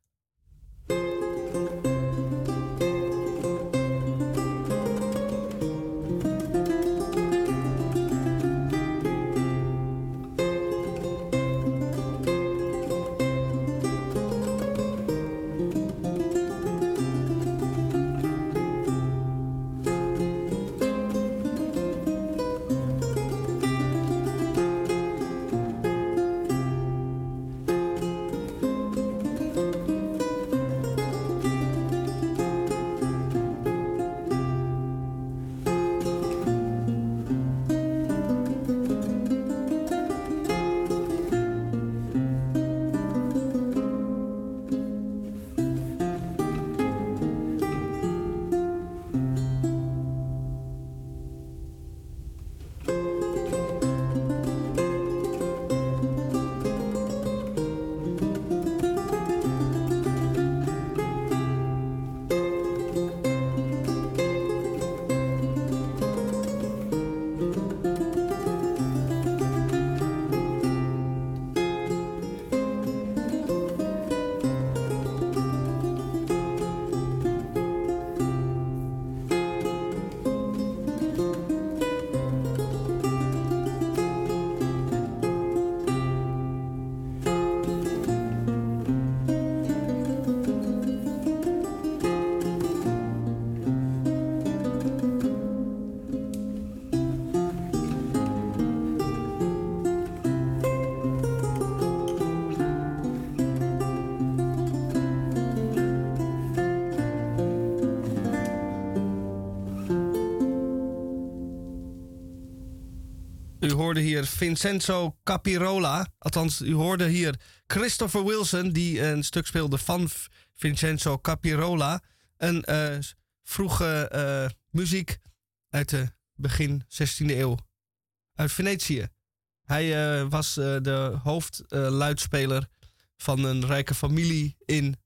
U hoorde hier Vincenzo Capirola. Althans, u hoorde hier Christopher Wilson, die een stuk speelde van Vincenzo Capirola. Een eh, vroege eh, muziek uit de begin 16e eeuw. Uit Venetië. Hij eh, was de hoofdluidspeler van een rijke familie in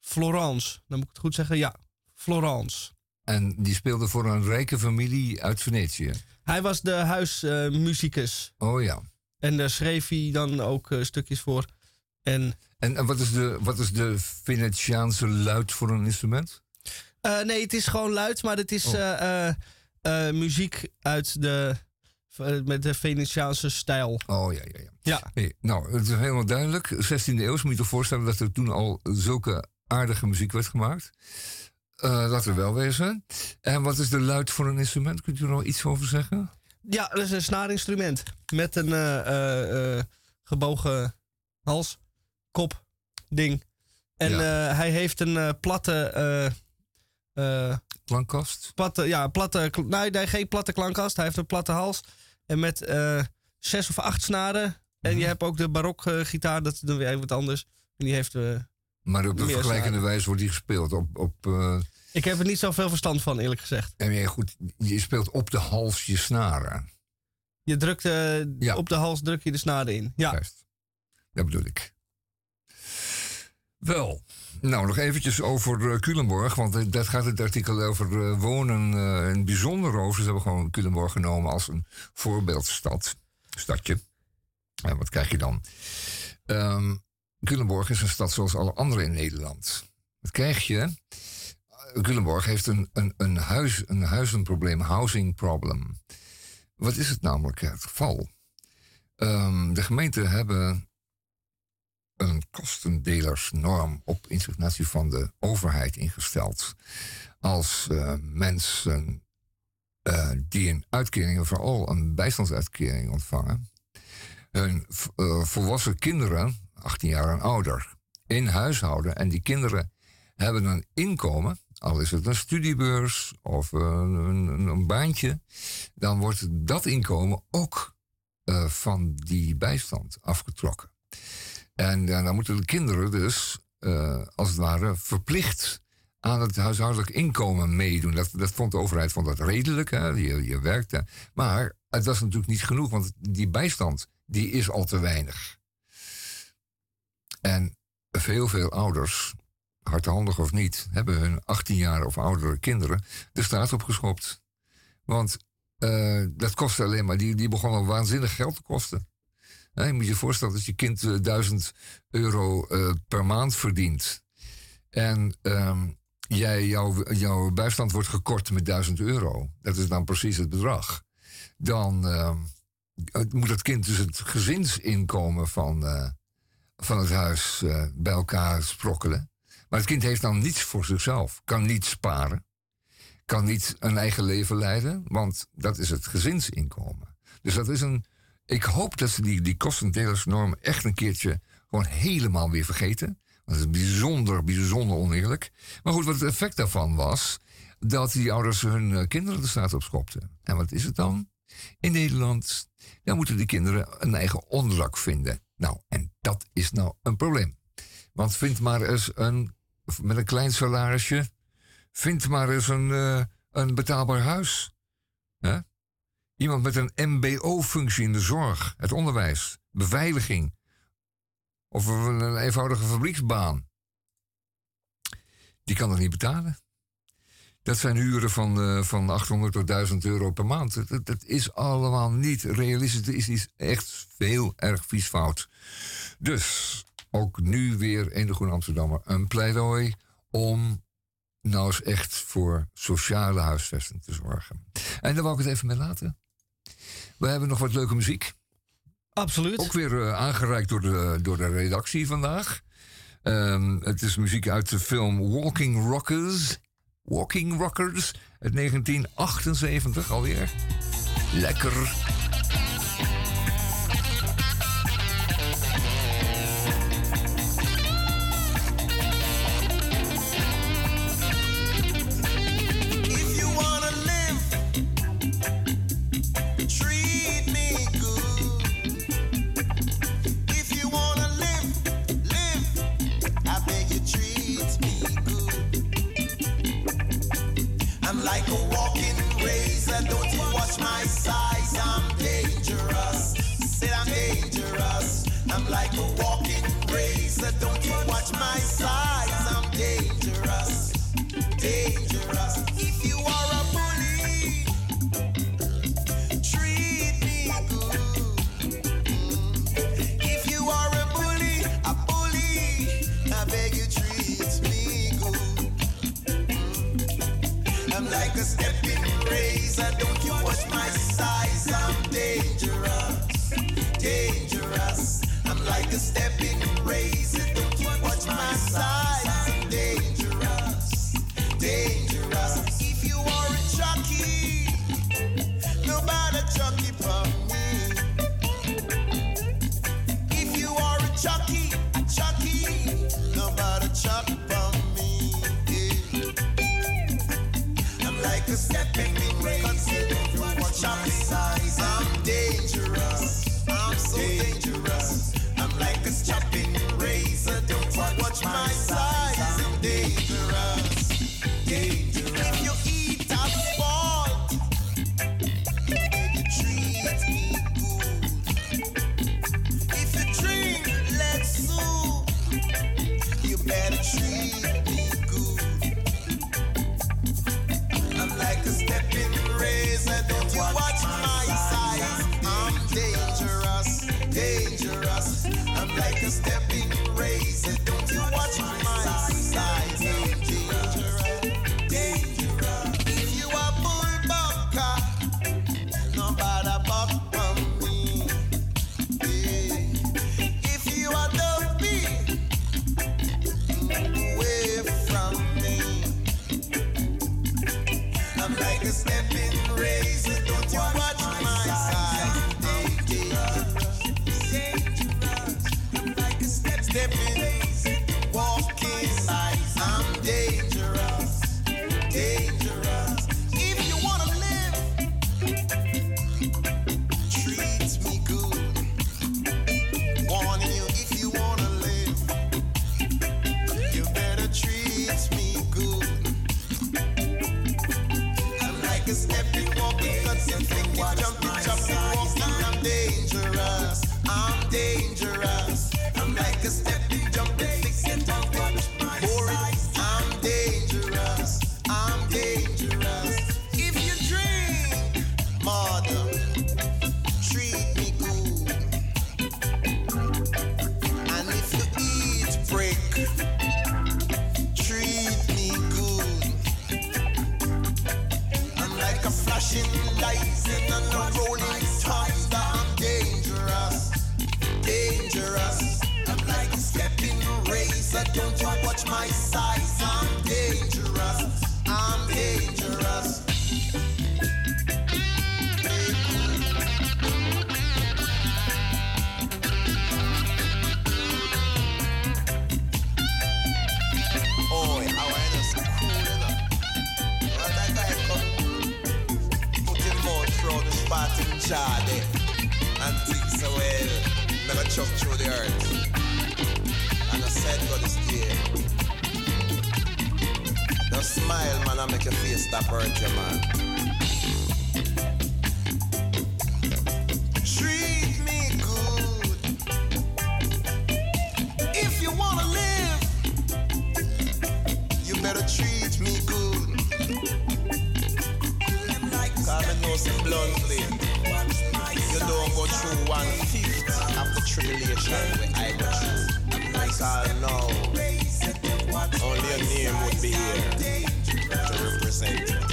Florence. Dan moet ik het goed zeggen? Ja, Florence. En die speelde voor een rijke familie uit Venetië. Hij was de huismuzikus. Oh ja. En daar schreef hij dan ook eh, stukjes voor. En En, en wat, is de, wat is de Venetiaanse luid voor een instrument? eh, nee, het is gewoon luid, maar het is Oh. eh, muziek uit de, met de Venetiaanse stijl. Oh ja, ja, ja. Ja, Hey, nou, het is helemaal duidelijk. 16e eeuw, moet je je voorstellen dat er toen al zulke aardige muziek werd gemaakt. Eh dat er wel wezen. En wat is de luid voor een instrument? Kunt u er nog iets over zeggen? ja dat is een snaarinstrument. Met een eh, eh, gebogen hals, kop, ding. En Ja. hij heeft een platte... Klankkast? platte, ja, platte, nee, nee, geen platte klankkast. Hij heeft een platte hals. En met zes of acht snaren. En je hebt ook de barok eh, gitaar, dat is dan weer even wat anders. En die heeft... Maar op een vergelijkende wijze wordt die gespeeld. Op, op, eh, ik heb er niet zoveel verstand van, eerlijk gezegd. en ja, goed, je speelt op de hals je snaren. Je drukt Ja. op de hals druk je de snaren in. Ja, Juist. Dat bedoel ik. Wel, nou nog eventjes over eh, Culemborg, want eh, dat gaat het artikel over wonen het bijzonder over. Ze hebben gewoon Culemborg genomen als een voorbeeldstad, stadje. En wat krijg je dan? Ehm, Culemborg is een stad zoals alle andere in Nederland. Wat krijg je? Culemborg heeft een, een, een, huis, een huizenprobleem, housing problem. Wat is het namelijk het geval? Ehm, de gemeenten hebben een kostendelersnorm op insignatie van de overheid ingesteld. Als uh, mensen uh, die een uitkering, vooral een bijstandsuitkering ontvangen, hun uh, volwassen kinderen, 18 jaar en ouder, in huis houden en die kinderen hebben een inkomen, al is het een studiebeurs of een, een, baantje, dan wordt dat inkomen ook uh, van die bijstand afgetrokken. En dan moeten de kinderen dus, uh, als het ware, verplicht aan het huishoudelijk inkomen meedoen. Dat, dat vond de overheid vond dat redelijk, hè? Je, je werkte. Maar het was natuurlijk niet genoeg, want die bijstand die is al te weinig. En veel, veel ouders, hardhandig of niet, hebben hun 18 jaar of oudere kinderen de straat opgeschopt. Want uh, dat kostte alleen maar, die, die begon al waanzinnig geld te kosten. je moet je voorstellen dat je kind uh, 1000 euro uh, per maand verdient. En um, jij, jouw, jouw bijstand wordt gekort met 1000 euro. Dat is dan precies het bedrag. Dan ehm, moet het kind dus het gezinsinkomen van, van het huis bij elkaar sprokkelen. Maar het kind heeft dan niets voor zichzelf, kan niet sparen kan niet een eigen leven leiden, want dat is het gezinsinkomen. Dus dat is een. Ik hoop dat ze die, die kostendelersnorm echt een keertje gewoon helemaal weer vergeten. Want het is bijzonder, bijzonder oneerlijk. Maar goed, wat het effect daarvan was, dat die ouders hun uh, kinderen de straat op schopten. En wat is het dan? In Nederland, dan moeten die kinderen een eigen onderdak vinden. Nou, en dat is nou een probleem. Want vind maar eens een, met een klein salarisje, Vind maar eens een, uh, een betaalbaar huis. Hè? Iemand met een MBO-functie in de zorg, het onderwijs, beveiliging. Of een eenvoudige fabrieksbaan. Die kan dat niet betalen. Dat zijn huren van, uh, van 800 tot 1000 euro per maand. Dat, dat is allemaal niet realistisch. Het is niet echt heel erg vies fout. Dus ook nu weer in de Groene Amsterdammer een pleidooi om nou eens echt voor sociale huisvesting te zorgen. En daar wou ik het even mee laten. We hebben nog wat leuke muziek. Absoluut. Ook weer uh, aangereikt door de, door de redactie vandaag. Um, het is muziek uit de film Walking Rockers. Walking Rockers uit 1978 alweer. Lekker. chuck through the earth. And I said, God is there. Now smile, man, and make your face stop hurt man. man with I Cause now, only a name would be here to represent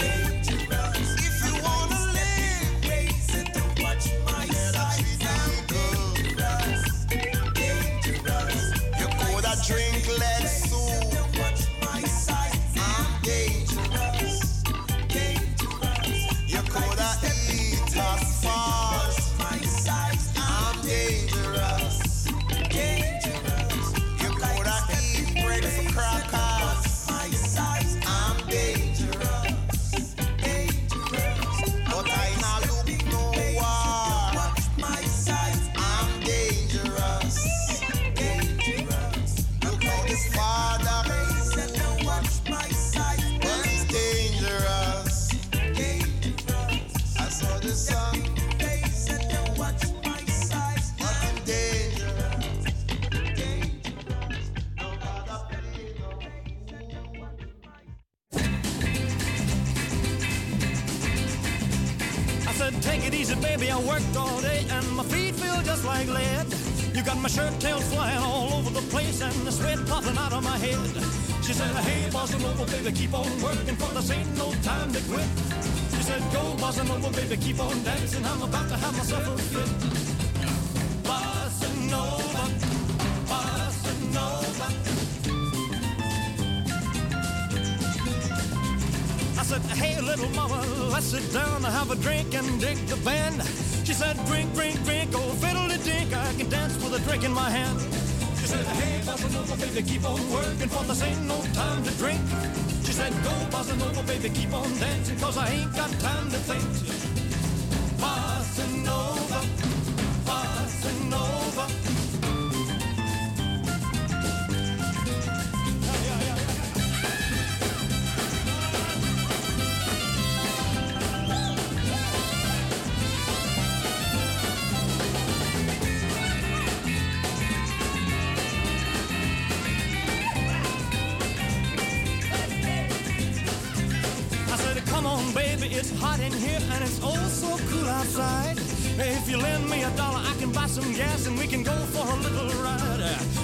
some gas and we can go for a little ride.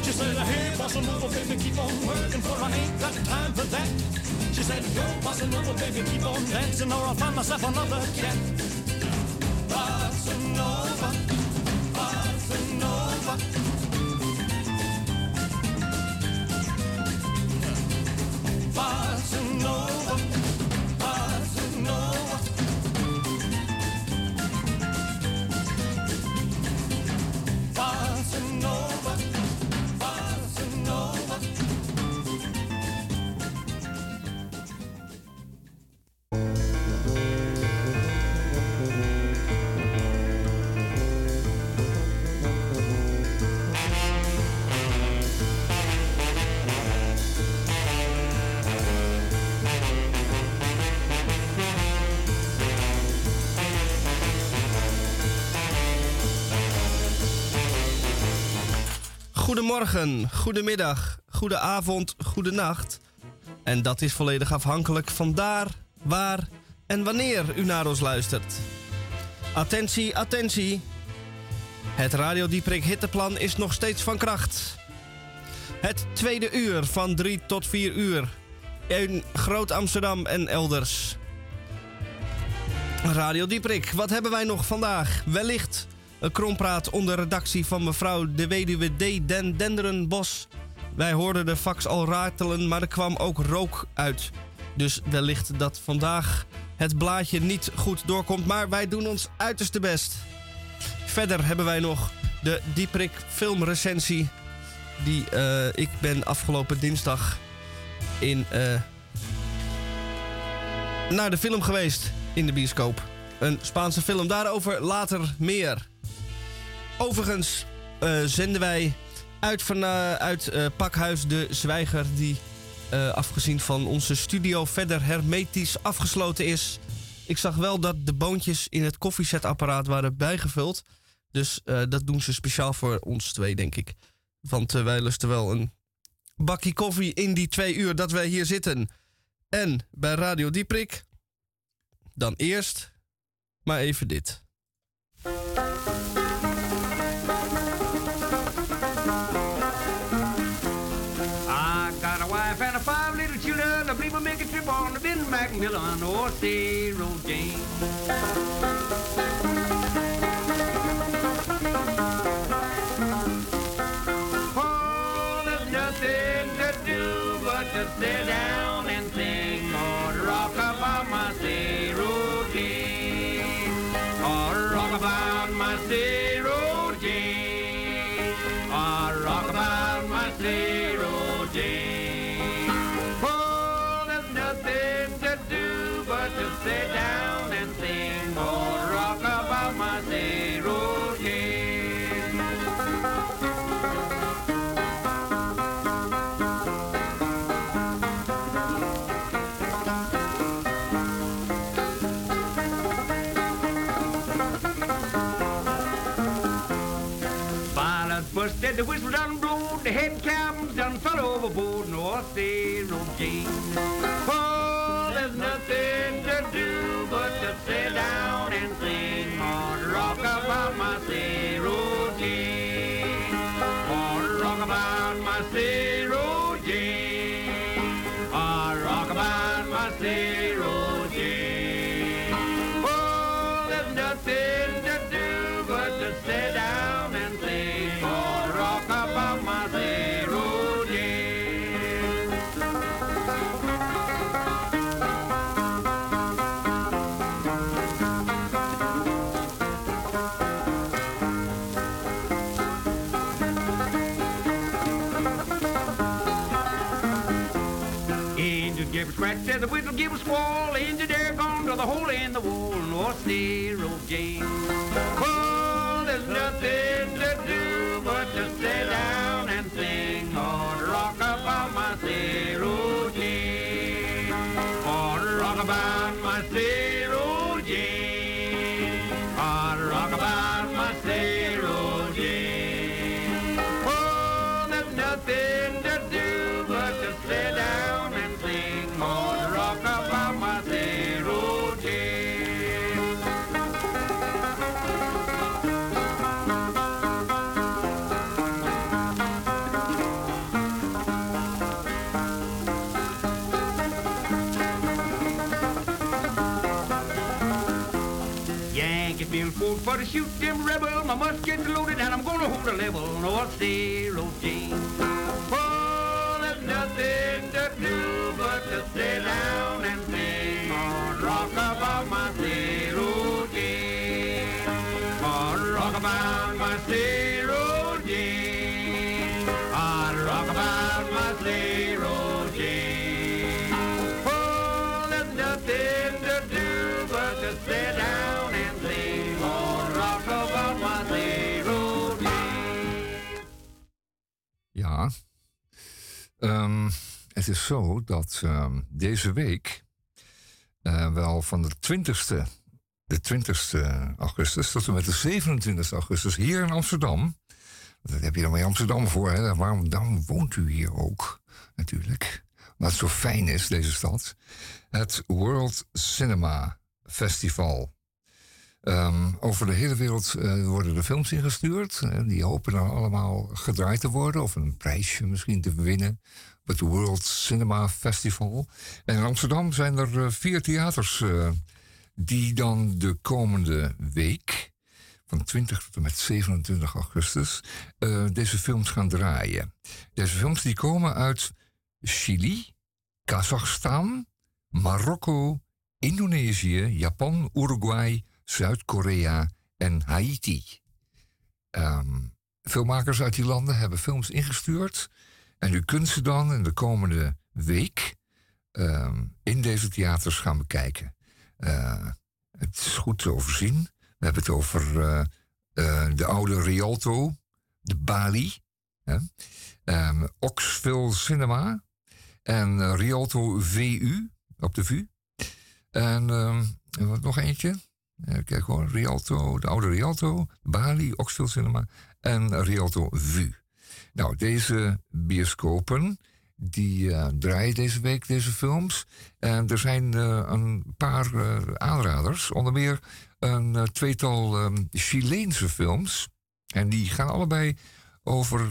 She said, Hey, bossa nova, baby, keep on working, for I ain't got time for that. She said, Go, bossa nova, baby, keep on dancing, or I'll find myself another cat. Goedemorgen, goedemiddag, goedenavond, goedenacht. En dat is volledig afhankelijk van daar, waar en wanneer u naar ons luistert. Attentie, attentie. Het Radio Dieprik hitteplan is nog steeds van kracht. Het tweede uur van 3 tot 4 uur. In Groot Amsterdam en elders. Radio Dieprik, wat hebben wij nog vandaag? Wellicht een krompraat onder redactie van mevrouw de weduwe D. Den Denderenbos. Wij hoorden de fax al ratelen, maar er kwam ook rook uit. Dus wellicht dat vandaag het blaadje niet goed doorkomt, maar wij doen ons uiterste best. Verder hebben wij nog de Dieprik filmrecensie. Die eh, ik ben afgelopen dinsdag in, eh, naar de film geweest in de bioscoop. Een Spaanse film, daarover later meer. Overigens eh, zenden wij uit, van, eh, uit eh, Pakhuis de Zwijger, die afgezien van onze studio verder hermetisch afgesloten is. Ik zag wel dat de boontjes in het koffiezetapparaat waren bijgevuld. Dus dat doen ze speciaal voor ons twee, denk ik. Want wij lusten wel een bakje koffie in die twee uur dat wij hier zitten. En bij Radio Dieprik, dan eerst maar even dit. Milan or Zero Jane. what they game. Scratch, says the whistle give a squall. Angel there gone to the hole in the wall. North Road Jane. Oh, there's nothing to do but to sit down My musket's loaded and I'm gonna hold a level. North Sea Road Jane. Oh, there's nothing to do but to sit down and sing or rock about my road Jane. Or rock about my sea is zo dat ehm, deze week eh, wel van de 20ste, de 20ste augustus tot en met de 27 augustus hier in Amsterdam Dat heb je dan bij Amsterdam voor. Hè? Waarom dan woont u hier ook? Natuurlijk. Wat zo fijn is, deze stad. Het World Cinema Festival. Ehm, over de hele wereld eh, worden de films ingestuurd. En die hopen dan allemaal gedraaid te worden. Of een prijsje misschien te winnen. Het World Cinema Festival. En in Amsterdam zijn er eh, vier theaters. eh, die dan de komende week. Van 20 tot en met 27 augustus. eh, deze films gaan draaien. Deze films die komen uit Chili, Kazachstan, Marokko, Indonesië, Japan, Uruguay, Zuid-Korea en Haiti. Ehm, filmmakers uit die landen hebben films ingestuurd. En u kunt ze dan in de komende week ehm, in deze theaters gaan bekijken. Eh, het is goed te overzien. We hebben het over eh, eh, de oude Rialto, de Bali? Ehm, Oxville Cinema en Rialto VU op de VU. En ehm, en wat nog eentje. Kijken hoor. Rialto, de oude Rialto, Bali, Oxville Cinema en Rialto VU. Nou, deze bioscopen, die eh, draaien deze week deze films. En er zijn eh, een paar eh, aanraders. Onder meer een tweetal ehm, Chileense films. En die gaan allebei over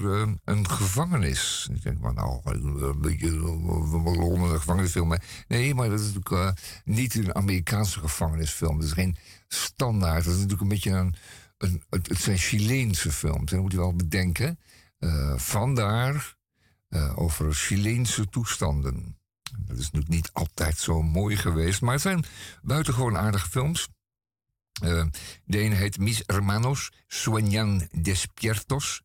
een gevangenis. Ik denk, maar nou, een beetje een gevangenisfilm. Nee, maar dat is natuurlijk niet een Amerikaanse gevangenisfilm. Dat is geen standaard. Dat is natuurlijk een beetje een... een het zijn Chileense films. Dat moet je wel bedenken. Eh, vandaar eh, over Chileense toestanden. Dat is natuurlijk niet altijd zo mooi geweest. Maar het zijn buitengewoon aardige films. Eh, de ene heet Mis Hermanos Sueñan Despiertos.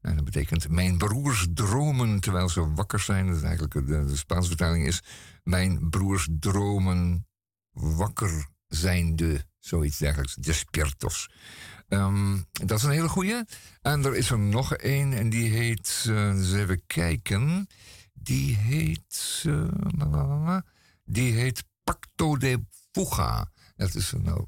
En dat betekent mijn broers dromen terwijl ze wakker zijn. Dat is eigenlijk de, de Spaanse vertaling is mijn broers dromen wakker zijnde. Zoiets dergelijks. Despiertos. Ehm, dat is een hele goeie. En er is er nog één en die heet, eh, eens even kijken. Die heet, eh, die heet Pacto de Fuga. Dat is een uh,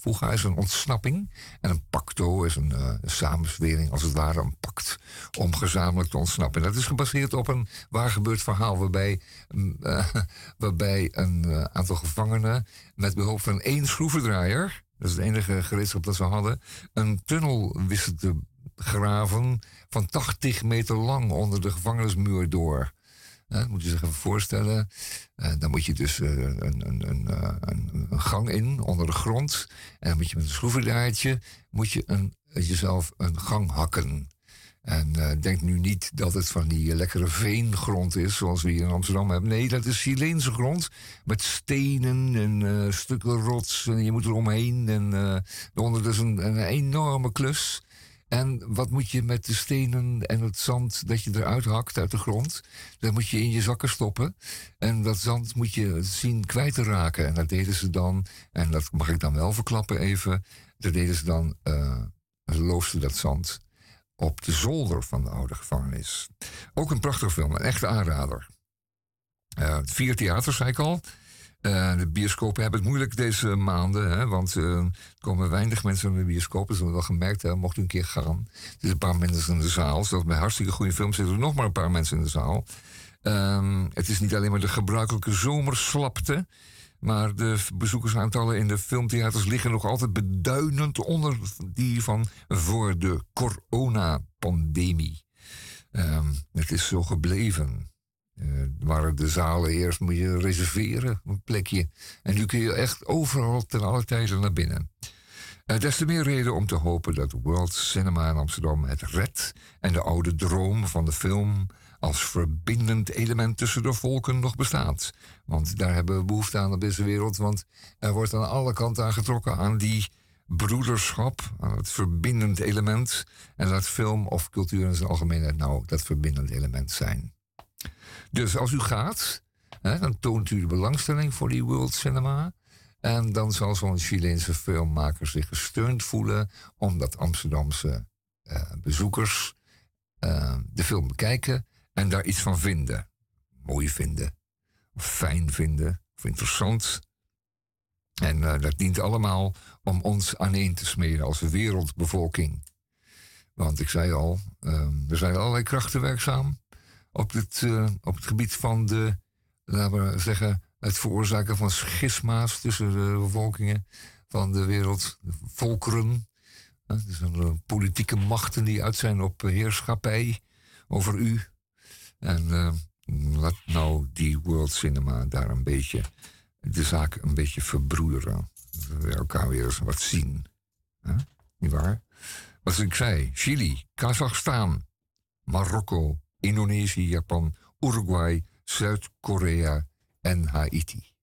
fuga. Is een ontsnapping. En een pacto is een eh, samenzwering, als het ware een pact om gezamenlijk te ontsnappen. En dat is gebaseerd op een waar gebeurd verhaal waarbij, mm, eh, waarbij een eh, aantal gevangenen met behulp van één schroevendraaier, dat is het enige gereedschap dat ze hadden, een tunnel wisten te graven van 80 meter lang onder de gevangenismuur door. Moet je zich even voorstellen. Eh, dan moet je dus eh, een, een, eh, een, een gang in onder de grond. En dan moet je met een schroevendraadje moet je jezelf een gang hakken. En eh, denk nu niet dat het van die lekkere veengrond is, zoals we hier in Amsterdam hebben. Nee, dat is Chileense grond. Met stenen en stukken rots. En je moet er omheen. En uh, onder dus een, een enorme klus. En wat moet je met de stenen en het zand dat je eruit hakt uit de grond? Dat moet je in je zakken stoppen. En dat zand moet je zien kwijt te raken. En dat deden ze dan, en dat mag ik dan wel verklappen even. Dat deden ze dan, uh, ze loofden dat zand op de zolder van de oude gevangenis. Ook een prachtig film, een echte aanrader. Uh, vier theaters, zei ik al. Uh, de bioscopen hebben het moeilijk deze maanden, hè, want uh, er komen weinig mensen naar de bioscopen. Dat hebben we wel gemerkt, mocht u een keer gaan. Er zijn een paar mensen in de zaal. Zoals bij hartstikke goede films zitten er nog maar een paar mensen in de zaal. Um, het is niet alleen maar de gebruikelijke zomerslapte. Maar de bezoekersaantallen in de filmtheaters liggen nog altijd beduidend onder die van voor de coronapandemie. Um, het is zo gebleven. Uh, waren de zalen eerst moet je reserveren, een plekje. En nu kun je echt overal ten alle tijden naar binnen. Uh, des te meer reden om te hopen dat World Cinema in Amsterdam het redt en de oude droom van de film als verbindend element tussen de volken nog bestaat. Want daar hebben we behoefte aan op deze wereld, want er wordt aan alle kanten aangetrokken aan die broederschap, aan het verbindend element. En dat film of cultuur in zijn algemeenheid nou dat verbindend element zijn. Dus als u gaat, hè, dan toont u de belangstelling voor die World Cinema. En dan zal zo'n Chileense filmmaker zich gesteund voelen omdat Amsterdamse uh, bezoekers uh, de film bekijken en daar iets van vinden. Mooi vinden, of fijn vinden, of interessant. En uh, dat dient allemaal om ons aaneen te smeren als wereldbevolking. Want ik zei al, er zijn allerlei krachten werkzaam op het, eh, op het gebied van de, laten we zeggen, het veroorzaken van schisma's tussen de bevolkingen van de wereld, volkeren. Zijn eh, politieke machten die uit zijn op heerschappij over u. En eh, laat nou die World Cinema daar een beetje de zaak een beetje verbroederen. Dat we elkaar weer eens wat zien. Niet waar? Wat ik zei, Chili, Kazachstan, Marokko, Indonesië, Japan, Uruguay, Zuid-Korea en Haiti.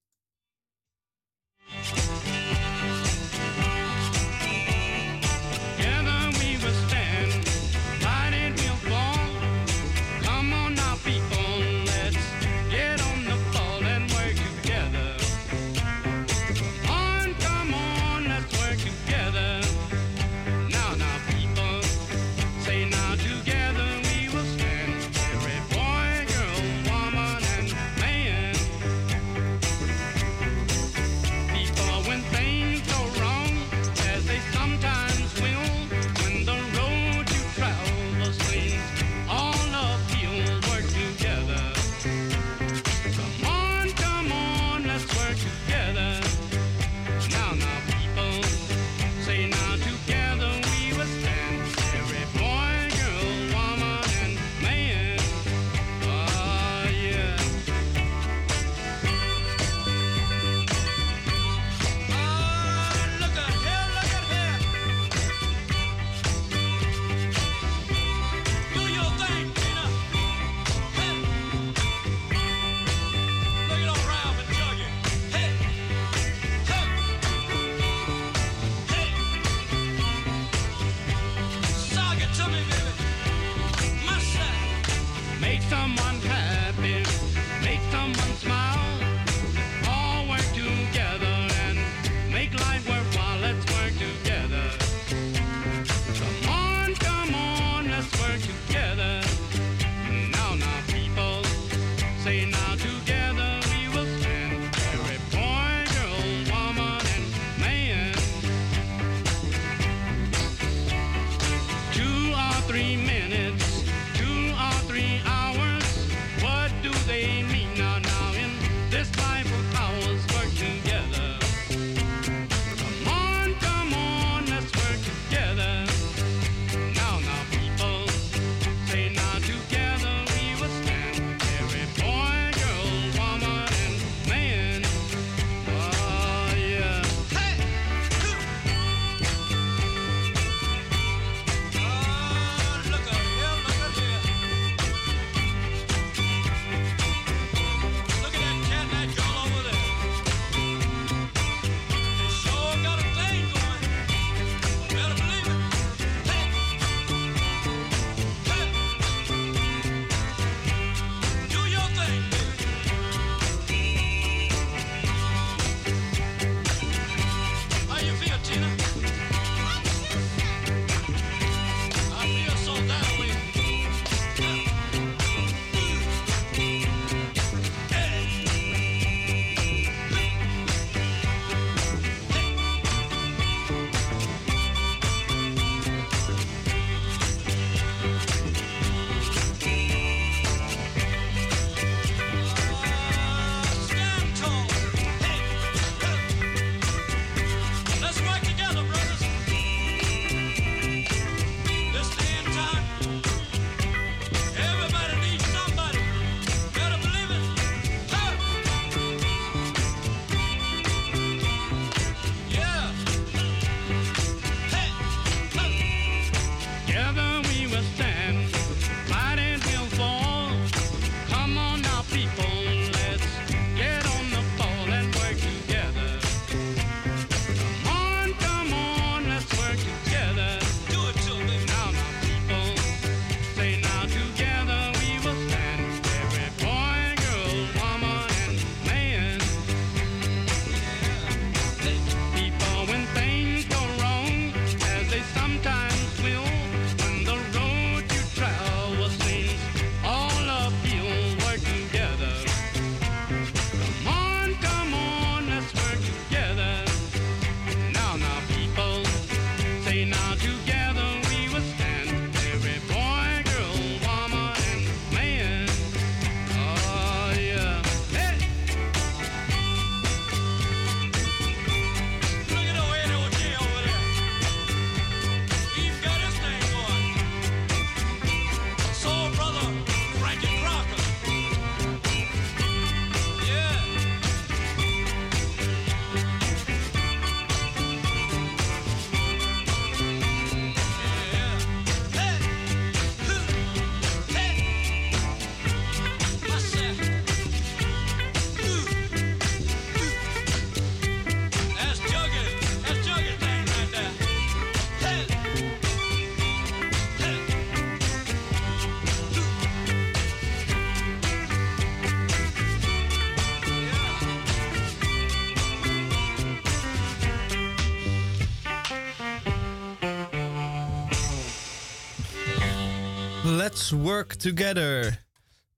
Let's Work Together.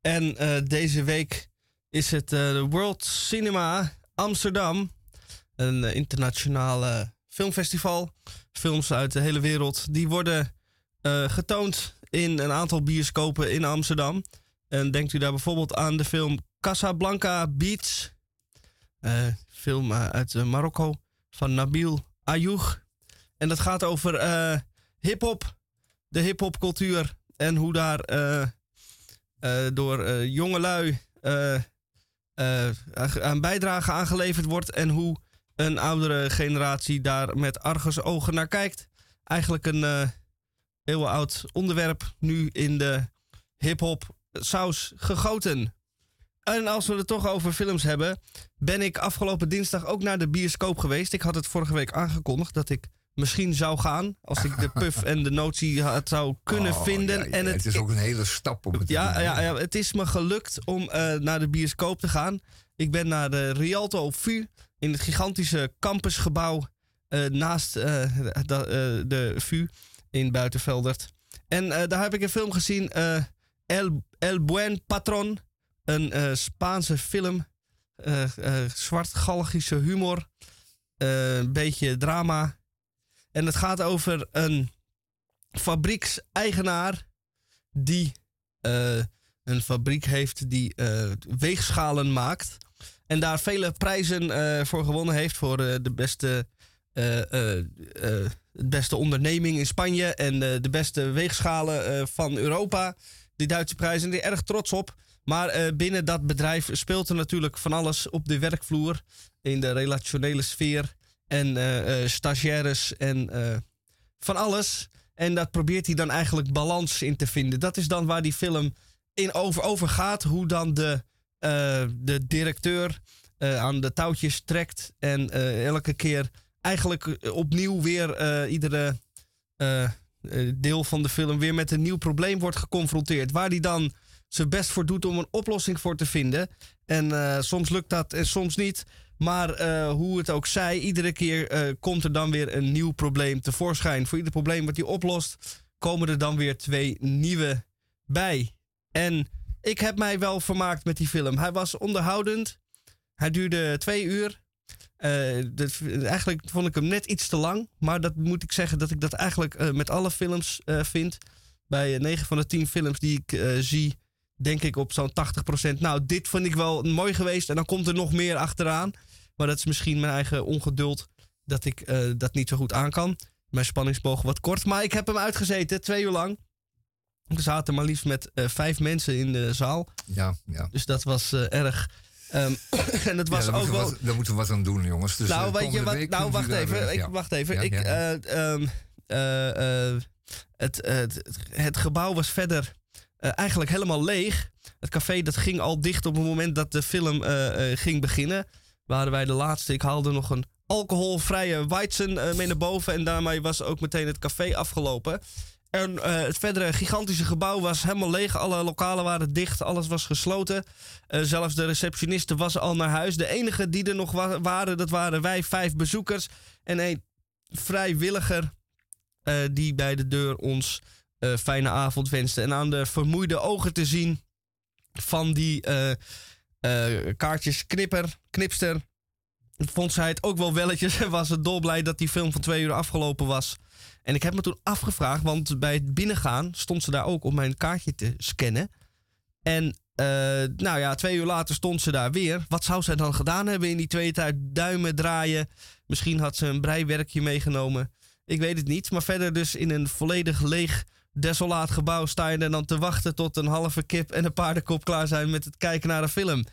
En eh, deze week is het eh, de World Cinema Amsterdam. Een eh, internationale filmfestival. Films uit de hele wereld. Die worden eh, getoond in een aantal bioscopen in Amsterdam. En denkt u daar bijvoorbeeld aan de film Casablanca. Eh, film uit Marokko van Nabil Ayoub. En dat gaat over hip-hop, de hip-hop cultuur en hoe daar eh, eh, door eh jongelui aan bijdrage aangeleverd wordt en hoe een oudere generatie daar met argusogen naar kijkt. Eigenlijk een eh eeuwenoud onderwerp, nu in de hip-hop saus gegoten. En als we het toch over films hebben, ben ik afgelopen dinsdag ook naar de bioscoop geweest. Ik had het vorige week aangekondigd dat ik misschien zou gaan. Als ik de puff en de notie had, zou kunnen Oh, vinden. ja, ja, en het is ook een hele stap om het te ja, ja, ja, het is me gelukt om eh, naar de bioscoop te gaan. Ik ben naar de Rialto VU in het gigantische campusgebouw eh, naast eh, de, de VU in Buitenveldert. En daar heb ik een film gezien, El, El Buen Patron. Een Spaanse film. Zwart-galgische humor. een beetje drama. En het gaat over een fabriekseigenaar die eh, een fabriek heeft die eh, weegschalen maakt. En daar vele prijzen eh, voor gewonnen heeft. Voor de beste, de beste onderneming in Spanje. En de beste weegschalen van Europa. Die Duitse prijzen. Die er erg trots op. Maar binnen dat bedrijf speelt er natuurlijk van alles op de werkvloer. In de relationele sfeer. En eh, eh, stagiaires en eh, van alles. En dat probeert hij dan eigenlijk balans in te vinden. Dat is dan waar die film in over, over gaat. Hoe dan de, de directeur aan de touwtjes trekt. En elke keer eigenlijk opnieuw weer iedere deel van de film weer met een nieuw probleem wordt geconfronteerd. Waar hij dan zijn best voor doet om een oplossing voor te vinden. En soms lukt dat en soms niet. Maar eh, hoe het ook zij, iedere keer eh, komt er dan weer een nieuw probleem tevoorschijn. Voor ieder probleem wat hij oplost, komen er dan weer twee nieuwe bij. En ik heb mij wel vermaakt met die film. Hij was onderhoudend. Hij duurde twee uur. Eh, dat, eigenlijk vond ik hem net iets te lang. Maar dat moet ik zeggen dat ik dat eigenlijk met alle films vind. Bij 9 van de 10 films die ik zie, denk ik op zo'n 80%. Nou, dit vond ik wel mooi geweest. En dan komt er nog meer achteraan. Maar dat is misschien mijn eigen ongeduld dat ik eh, dat niet zo goed aan kan. Mijn spanningsboog wat kort. Maar ik heb hem uitgezeten, twee uur lang. We zaten maar liefst met eh, vijf mensen in de zaal. Ja, ja. Dus dat was eh, erg. Ehm, en het was ja, ook wel. wat, daar moeten we wat aan doen, jongens. Dus, nou, weet je wat? Nou, wacht even. Ik, ja. wacht even. Ja, ik, eh, ehm, eh, eh, het, het, het gebouw was verder eigenlijk helemaal leeg. Het café dat ging al dicht op het moment dat de film ging beginnen. Waren wij de laatste. Ik haalde nog een alcoholvrije Weizen eh, mee naar boven. En daarmee was ook meteen het café afgelopen. En eh, het verdere gigantische gebouw was helemaal leeg. Alle lokalen waren dicht. Alles was gesloten. Eh, zelfs de receptioniste was al naar huis. De enige die er nog wa- waren, dat waren wij, vijf bezoekers. En een vrijwilliger die bij de deur ons fijne avond wenste. En aan de vermoeide ogen te zien van die kaartjes knipper, knipster. Vond zij het ook wel welletjes en was het dolblij dat die film van twee uur afgelopen was. En ik heb me toen afgevraagd, want bij het binnengaan stond ze daar ook om mijn kaartje te scannen. En eh, nou ja, twee uur later stond ze daar weer. Wat zou zij dan gedaan hebben in die twee tijd? Duimen draaien. Misschien had ze een breiwerkje meegenomen. Ik weet het niet. Maar verder dus in een volledig leeg, desolaat gebouw sta je er dan te wachten tot een halve kip en een paardenkop klaar zijn met het kijken naar een film.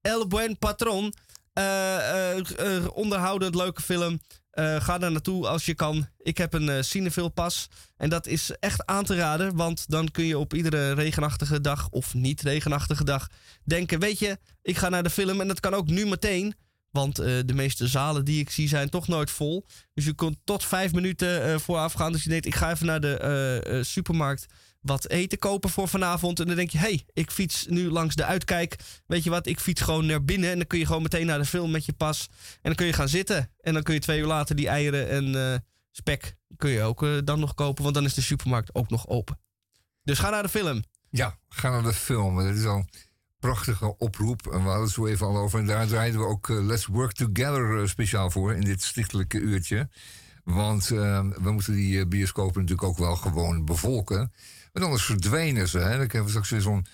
El Buen Patron. eh, eh, eh, onderhoudend, leuke film. Eh, ga daar naartoe als je kan. Ik heb een uh, Cinefil pas. En dat is echt aan te raden. Want dan kun je op iedere regenachtige dag of niet regenachtige dag denken... weet je, ik ga naar de film en dat kan ook nu meteen. Want eh, de meeste zalen die ik zie zijn toch nooit vol. Dus je kunt tot vijf minuten eh, vooraf gaan. Dus je denkt, ik ga even naar de eh, supermarkt wat eten kopen voor vanavond. En dan denk je, hé, hey, ik fiets nu langs de uitkijk. Weet je wat, ik fiets gewoon naar binnen. En dan kun je gewoon meteen naar de film met je pas. En dan kun je gaan zitten. En dan kun je twee uur later die eieren en spek kun je ook dan nog kopen. Want dan is de supermarkt ook nog open. Dus ga naar de film. Ja, ga naar de film. Dat is al prachtige oproep. En we hadden het zo even al over. En daar draaiden we ook eh, Let's Work Together eh, speciaal voor in dit stichtelijke uurtje. Want eh, we moeten die eh, bioscopen natuurlijk ook wel gewoon bevolken. Want anders verdwijnen ze. Hè? Dan krijgen we straks zo'n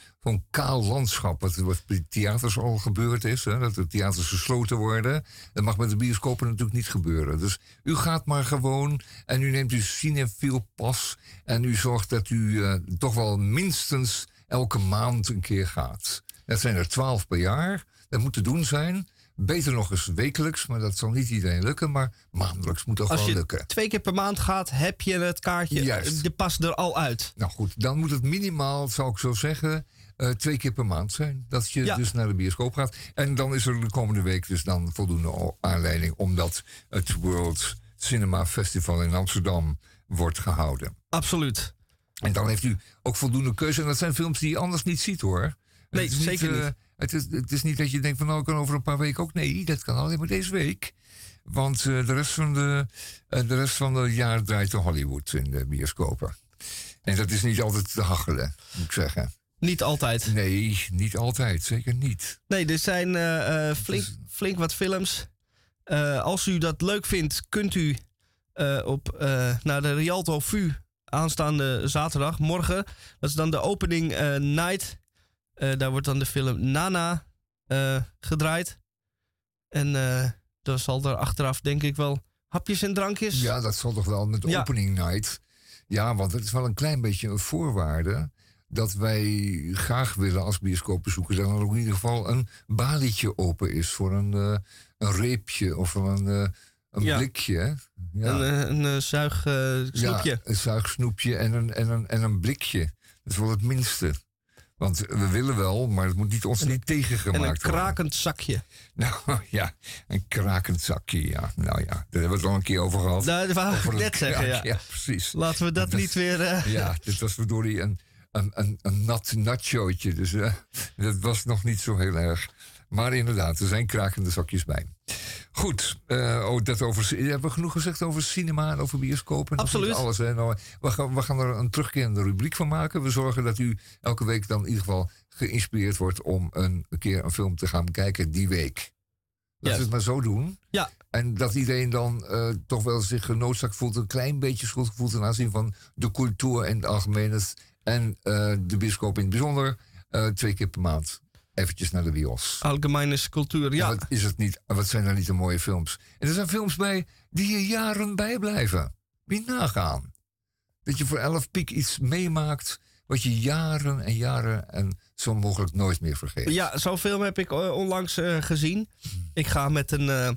kaal landschap. Wat, wat bij theaters al gebeurd is. Hè? Dat de theaters gesloten worden. Dat mag met de bioscopen natuurlijk niet gebeuren. Dus u gaat maar gewoon. En u neemt uw cinefiel pas. En u zorgt dat u toch wel minstens elke maand een keer gaat. Dat zijn er twaalf per jaar. Dat moet te doen zijn. Beter nog eens wekelijks, maar dat zal niet iedereen lukken. Maar maandelijks moet Als wel je lukken. twee keer per maand gaat, heb je het kaartje. Juist. De pas er al uit. Nou goed, dan moet het minimaal, zou ik zo zeggen, eh, twee keer per maand zijn. Dat je Ja. dus naar de bioscoop gaat. En dan is er de komende week dus dan voldoende aanleiding... omdat het World Cinema Festival in Amsterdam wordt gehouden. Absoluut. En dan heeft u ook voldoende keuze. En dat zijn films die je anders niet ziet hoor. Nee, Het is zeker eh, niet. Het is, het is niet dat je denkt van nou, ik kan over een paar weken ook. Nee, dat kan alleen maar deze week. Want eh, de, rest van de, eh, de rest van het jaar draait de Hollywood in de bioscopen. En dat is niet altijd te hachelen, moet ik zeggen. Niet altijd. Nee, niet altijd. Zeker niet. Nee, er zijn eh, eh, flink, flink wat films. Eh, als u dat leuk vindt, kunt u eh, op, eh, naar de Rialto VU aanstaande zaterdag, morgen. Dat is dan de opening eh, night. Eh, daar wordt dan de film Nana eh, gedraaid. En eh dan zal er achteraf denk ik wel hapjes en drankjes. Ja, dat zal toch wel met Ja. opening night. Ja, want het is wel een klein beetje een voorwaarde dat wij graag willen als bioscoopbezoeker dat er ook in ieder geval een balietje open is voor een, een reepje of een, een Ja. blikje. Ja. Een, een eh, zuig eh, snoepje. Ja, een zuigsnoepje en een, en, een, en een blikje. Dat is wel het minste. Want we willen wel, maar het moet niet, ons niet en tegengemaakt een worden. krakend zakje. Nou ja, een krakend zakje, ja. Nou ja, daar hebben we het al een keer over gehad. Nou, dat wou ik een net zeggen, kraak, ja. precies. Laten we dat Dat- niet weer... eh, Ja, dit was verdorie een, een, een, een nat nachootje. Dus eh, dat was nog niet zo heel erg. Maar inderdaad, er zijn krakende zakjes bij. Goed, eh, oh, dat over, hebben we genoeg gezegd over cinema en over bioscopen? Absoluut. Alles, hè? Nou, we, gaan, we gaan er een terugkerende rubriek van maken. We zorgen dat u elke week dan in ieder geval geïnspireerd wordt... om een, keer een film te gaan bekijken die week. Laten we het maar zo doen. Ja. En dat iedereen dan eh, toch wel zich genoodzaakt voelt, een klein beetje schuld voelt ten aanzien van de cultuur in het algemeen. En eh, de bioscoop in het bijzonder. twee keer per maand. Eventjes naar de bios. Algemene cultuur, ja. En Wat, is het niet, wat zijn er niet de mooie films? En er zijn films bij die je jaren bijblijven. Wie nagaan. Dat je voor elf piek iets meemaakt wat je jaren en jaren en zo mogelijk nooit meer vergeet. Ja, zo'n film heb ik eh, onlangs eh, gezien. Ik ga met een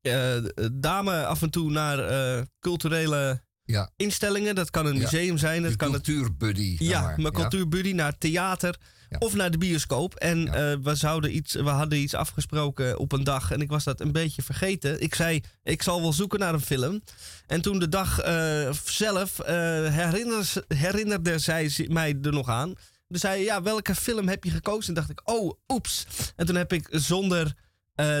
eh, dame af en toe naar culturele Ja. instellingen. Dat kan een Ja. museum zijn. Dat Je kan cultuurbuddy. ja, maar. mijn cultuurbuddy naar theater Ja. of naar de bioscoop. En eh, we, zouden iets, we hadden iets afgesproken op een dag en ik was dat een beetje vergeten. Ik zei, ik zal wel zoeken naar een film. En toen de dag eh, zelf eh, herinnerde, zij zi- mij er nog aan. Dus zei ja, welke film heb je gekozen? En dacht ik, oh, oeps. En toen heb ik zonder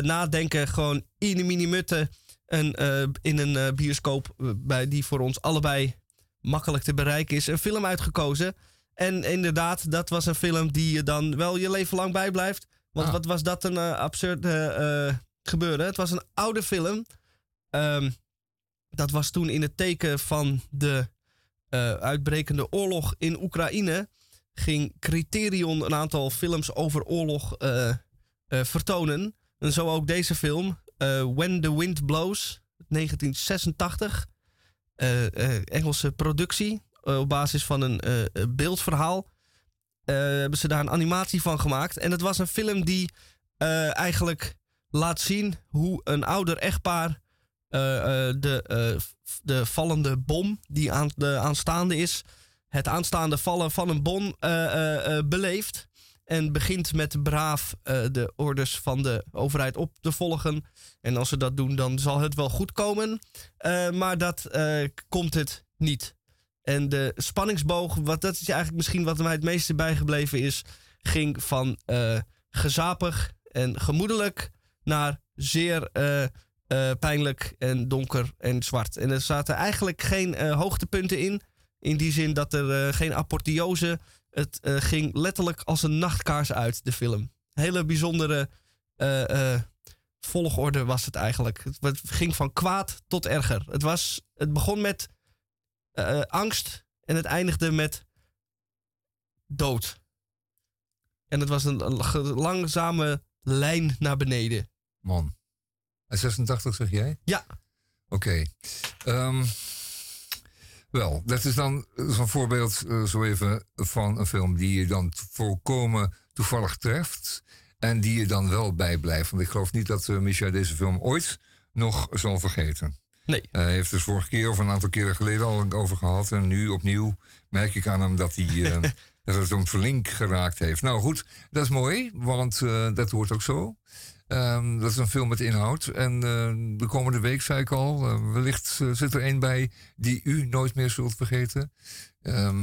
nadenken gewoon in de mini-mutte een, in een bioscoop bij, die voor ons allebei makkelijk te bereiken is, een film uitgekozen. En inderdaad, dat was een film die je dan wel je leven lang bijblijft. Want Ah. wat was dat een eh, absurde eh, gebeuren? Het was een oude film. Ehm, dat was toen in het teken van de eh, uitbrekende oorlog in Oekraïne. Ging Criterion een aantal films over oorlog eh, eh, vertonen. En zo ook deze film, eh, When the Wind Blows, 1986. Eh, eh, Engelse productie, eh, op basis van een eh, eh, beeldverhaal. hebben ze daar een animatie van gemaakt. En het was een film die eigenlijk laat zien hoe een ouder echtpaar de, de vallende bom die aan, de aanstaande is, het aanstaande vallen van een bom beleeft. En begint met braaf de orders van de overheid op te volgen. En als ze dat doen, dan zal het wel goed komen. Maar dat komt het niet. En de spanningsboog, wat, dat is eigenlijk misschien wat mij het meeste bijgebleven is, ging van eh, gezapig en gemoedelijk naar zeer eh, eh, pijnlijk en donker en zwart. En er zaten eigenlijk geen hoogtepunten in. In die zin dat er geen apotheose. Het ging letterlijk als een nachtkaars uit, de film. Hele bijzondere volgorde was het eigenlijk. Het, het ging van kwaad tot erger. Het, was, het begon met eh, angst en het eindigde met dood. En het was een, langzame lijn naar beneden. Man. En 86 zeg jij? Ja. Oké. Ehm, wel, dat is dan zo'n voorbeeld eh, zo even van een film die je dan volkomen toevallig treft. En die je dan wel bijblijft. Want ik geloof niet dat eh, Micha deze film ooit nog zal vergeten. Nee. Hij heeft dus vorige keer of een aantal keren geleden al over gehad. En nu opnieuw merk ik aan hem dat hij eh, dat het hem verlink geraakt heeft. Nou goed, dat is mooi, want eh, dat hoort ook zo. Ehm, dat is een film met inhoud. En eh, de komende week, zei ik al, eh, wellicht eh, zit er een bij die u nooit meer zult vergeten. Eh,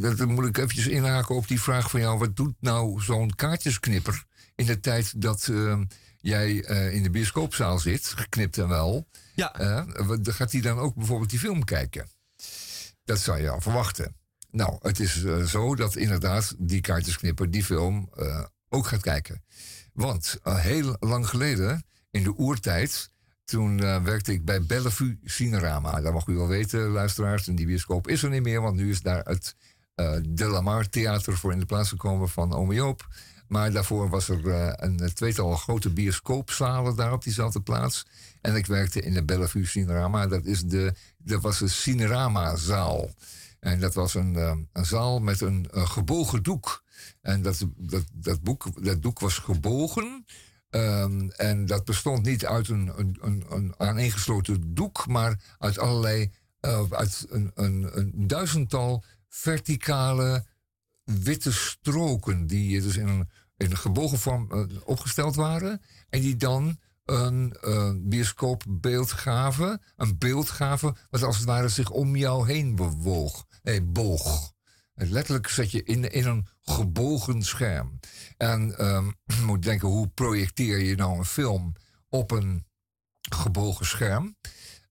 dat, dan moet ik eventjes inhaken op die vraag van jou. Wat doet nou zo'n kaartjesknipper in de tijd dat ehm, jij eh, in de bioscoopzaal zit, geknipt en wel? Ja. Wat- gaat hij dan ook bijvoorbeeld die film kijken? Dat zou je al verwachten. Nou, het is eh, zo dat inderdaad die kaartjesknipper die film eh, ook gaat kijken. Want heel lang geleden, in de oertijd, toen werkte ik bij Bellevue Cinerama. Dat mag u wel weten, luisteraars. En die bioscoop is er niet meer, want nu is daar het eh De La Mar Theater voor in de plaats gekomen van Ome Joop. Maar daarvoor was er eh, een tweetal grote bioscoopzalen daar op diezelfde plaats. En ik werkte in de Bellevue Cinerama. Dat, is de, dat was de Cinerama-zaal. En dat was een, eh, een zaal met een, eh, gebogen doek. En dat, dat, dat, boek, dat doek was gebogen. Ehm, en dat bestond niet uit een, een, een, een aaneengesloten doek, maar uit allerlei, eh, uit een, een, een duizendtal verticale witte stroken, die dus in een, in een gebogen vorm eh, opgesteld waren. En die dan een eh, bioscoopbeeld gaven, een beeld gaven, wat als het ware zich om jou heen bewoog. Nee, boog. En letterlijk zet je in, in een gebogen scherm. En ehm, je moet denken, hoe projecteer je nou een film op een gebogen scherm?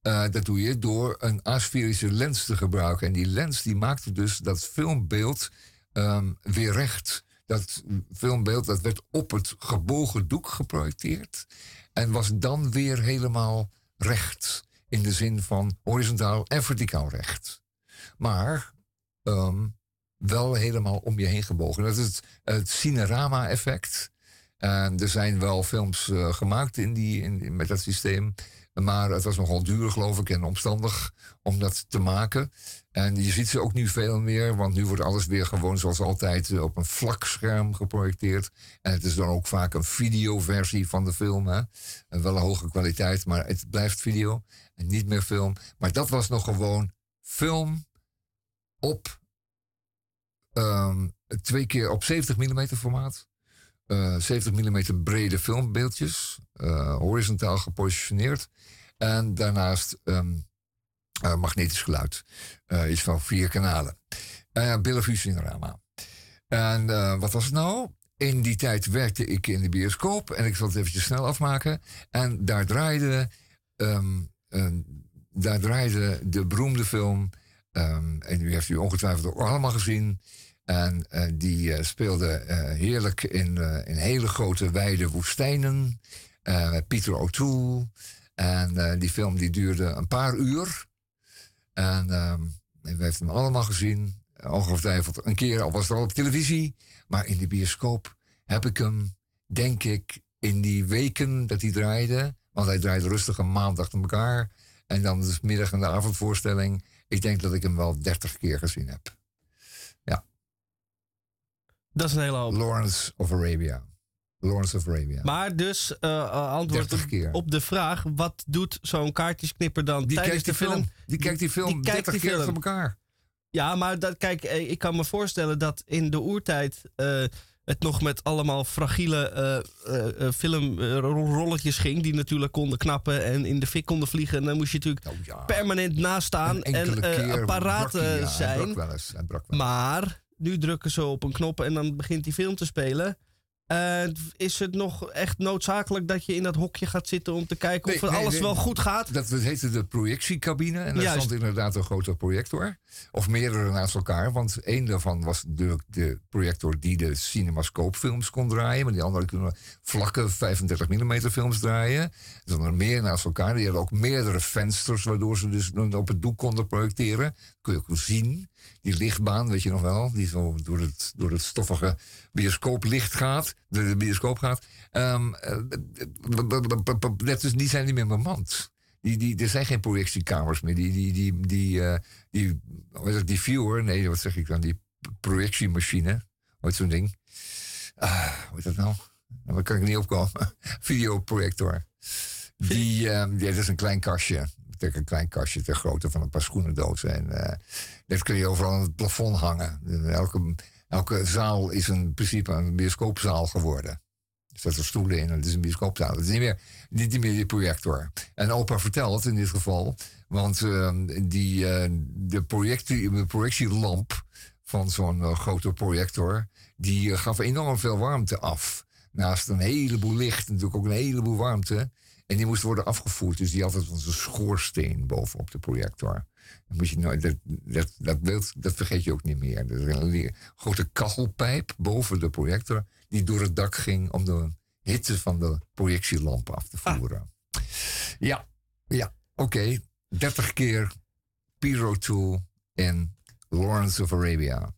Eh, dat doe je door een asferische lens te gebruiken. En die lens die maakte dus dat filmbeeld ehm, weer recht. Dat filmbeeld dat werd op het gebogen doek geprojecteerd. En was dan weer helemaal recht. In de zin van horizontaal en verticaal recht. Maar ehm, wel helemaal om je heen gebogen. Dat is het, Cinerama-effect. En er zijn wel films eh, gemaakt in die, in, met dat systeem. Maar het was nogal duur, geloof ik, en omstandig om dat te maken. En je ziet ze ook nu veel meer, want nu wordt alles weer gewoon zoals altijd eh, op een vlak scherm geprojecteerd. En het is dan ook vaak een videoversie van de film. Hè? En wel een hoge kwaliteit, maar het blijft video en niet meer film. Maar dat was nog gewoon film op ehm, twee keer op 70 mm formaat. Eh, 70 mm brede filmbeeldjes, eh, horizontaal gepositioneerd. En daarnaast ehm, eh, magnetisch geluid. Eh, iets van vier kanalen. Uh, Bellevue. En wat was het nou? In die tijd werkte ik in de bioscoop. En ik zal het eventjes snel afmaken. En daar draaide, ehm, eh, daar draaide de beroemde film... ehm, en u heeft u ongetwijfeld ook allemaal gezien... En die speelde heerlijk in, in hele grote wijde woestijnen. met Peter O'Toole. En die film die duurde een paar uur. En ehm, we heeft hem allemaal gezien. Ongetwijfeld een keer, al was het al op televisie. Maar in de bioscoop heb ik hem, denk ik, in die weken dat hij draaide. Want hij draaide rustig een maand achter elkaar. En dan de middag- en de avondvoorstelling. Ik denk dat ik hem wel dertig keer gezien heb. Dat is een hele hoop. Lawrence of Arabia. Lawrence of Arabia. Maar dus eh, eh, antwoord 30 op, keer. op de vraag: wat doet zo'n kaartjesknipper dan Die tijdens kijkt de die film? film. Die kijkt die film 30 keer achter elkaar. Ja, maar dat, kijk, eh, ik kan me voorstellen dat in de oertijd het nog met allemaal fragiele eh, filmrolletjes ging. Die natuurlijk konden knappen en in de fik konden vliegen. En dan moest je natuurlijk permanent naast staan en hij, hij zijn. brak wel eens, hij brak wel. Maar nu drukken ze op een knop en dan begint die film te spelen. Eh, is het nog echt noodzakelijk dat je in dat hokje gaat zitten om te kijken of Nee, alles nee. wel goed gaat? Dat, dat heette de projectiecabine. En daar Juist. stond inderdaad een grote projector. Of meerdere naast elkaar. Want één daarvan was de, de projector die de cinemascoopfilms kon draaien. Maar die andere kunnen vlakke 35 mm films draaien. Er stonden er meer naast elkaar. Die hadden ook meerdere vensters. Waardoor ze dus op het doek konden projecteren. kun je ook zien. Die lichtbaan, weet je nog wel. Die zo door het, door het stoffige bioscooplicht gaat. Door de bioscoop gaat. Ehm, eh, is, die zijn niet meer bemand. Die, die, er zijn geen projectiekamers meer. Die, die, die, die, eh, die, wat is die viewer, nee, wat zeg ik dan? Die projectiemachine. Wat zo'n ding. Ah, hoe heet dat nou? Nou, Daar kan ik niet opkomen. Videoprojector. Die, ehm, ja, dat is een klein kastje. Een klein kastje ter grootte van een paar schoenendozen. En eh, dat kun je overal aan het plafond hangen. Elke, elke zaal is in principe een bioscoopzaal geworden. Er zitten stoelen in en het is een bioscoopzaal. Het is niet meer, niet, meer die projector. En opa vertelt in dit geval, want ehm, die, eh, de, projectie, de projectielamp van zo'n eh, grote projector, die gaf enorm veel warmte af. Naast een heleboel licht, natuurlijk ook een heleboel warmte. En die moest worden afgevoerd. Dus die had het als een schoorsteen bovenop de projector. Dan moet je nooit, dat, dat, dat, beeld, dat vergeet je ook niet meer. Er is een grote kachelpijp boven de projector. die door het dak ging om de hitte van de projectielamp af te voeren. Ja, ja, oké. 30 keer Pyro Tool in Lawrence of Arabia.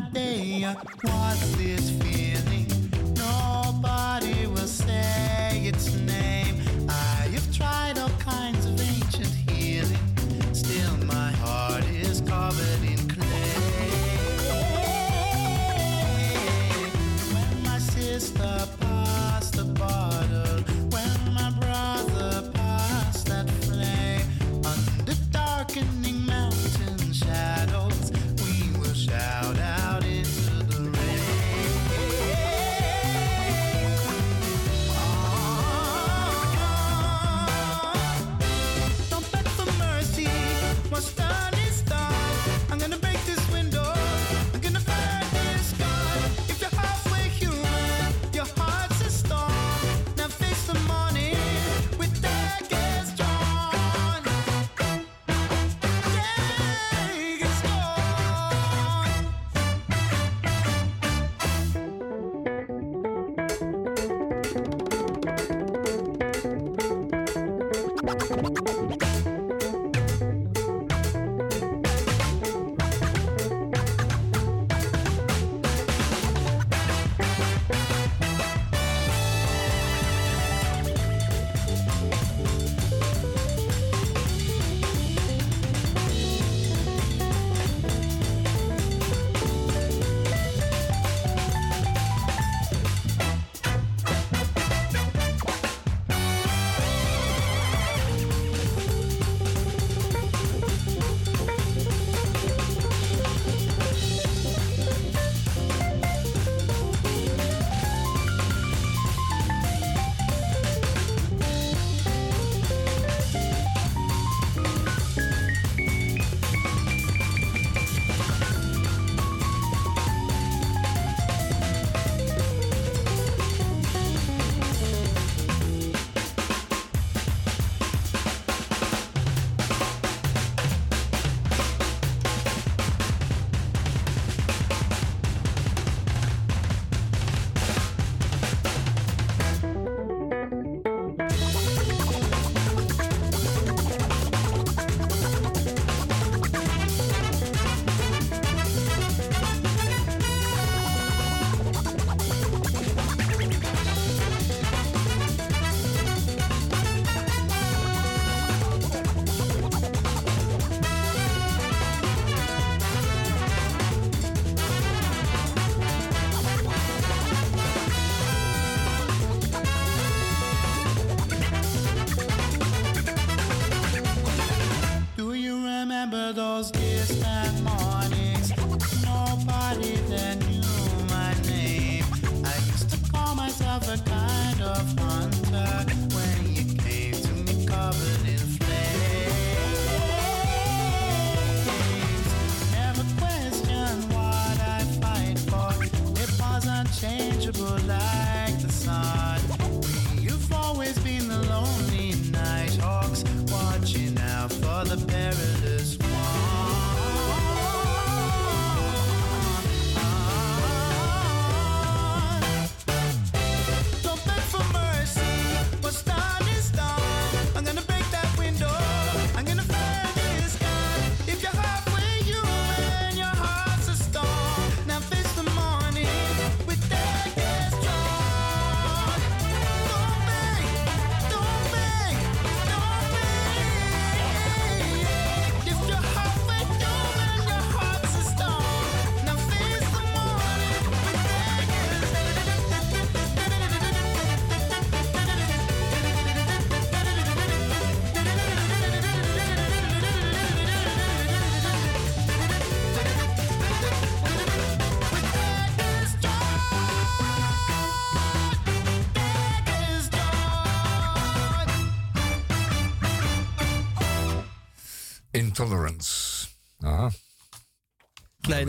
cadeia com as desfilas.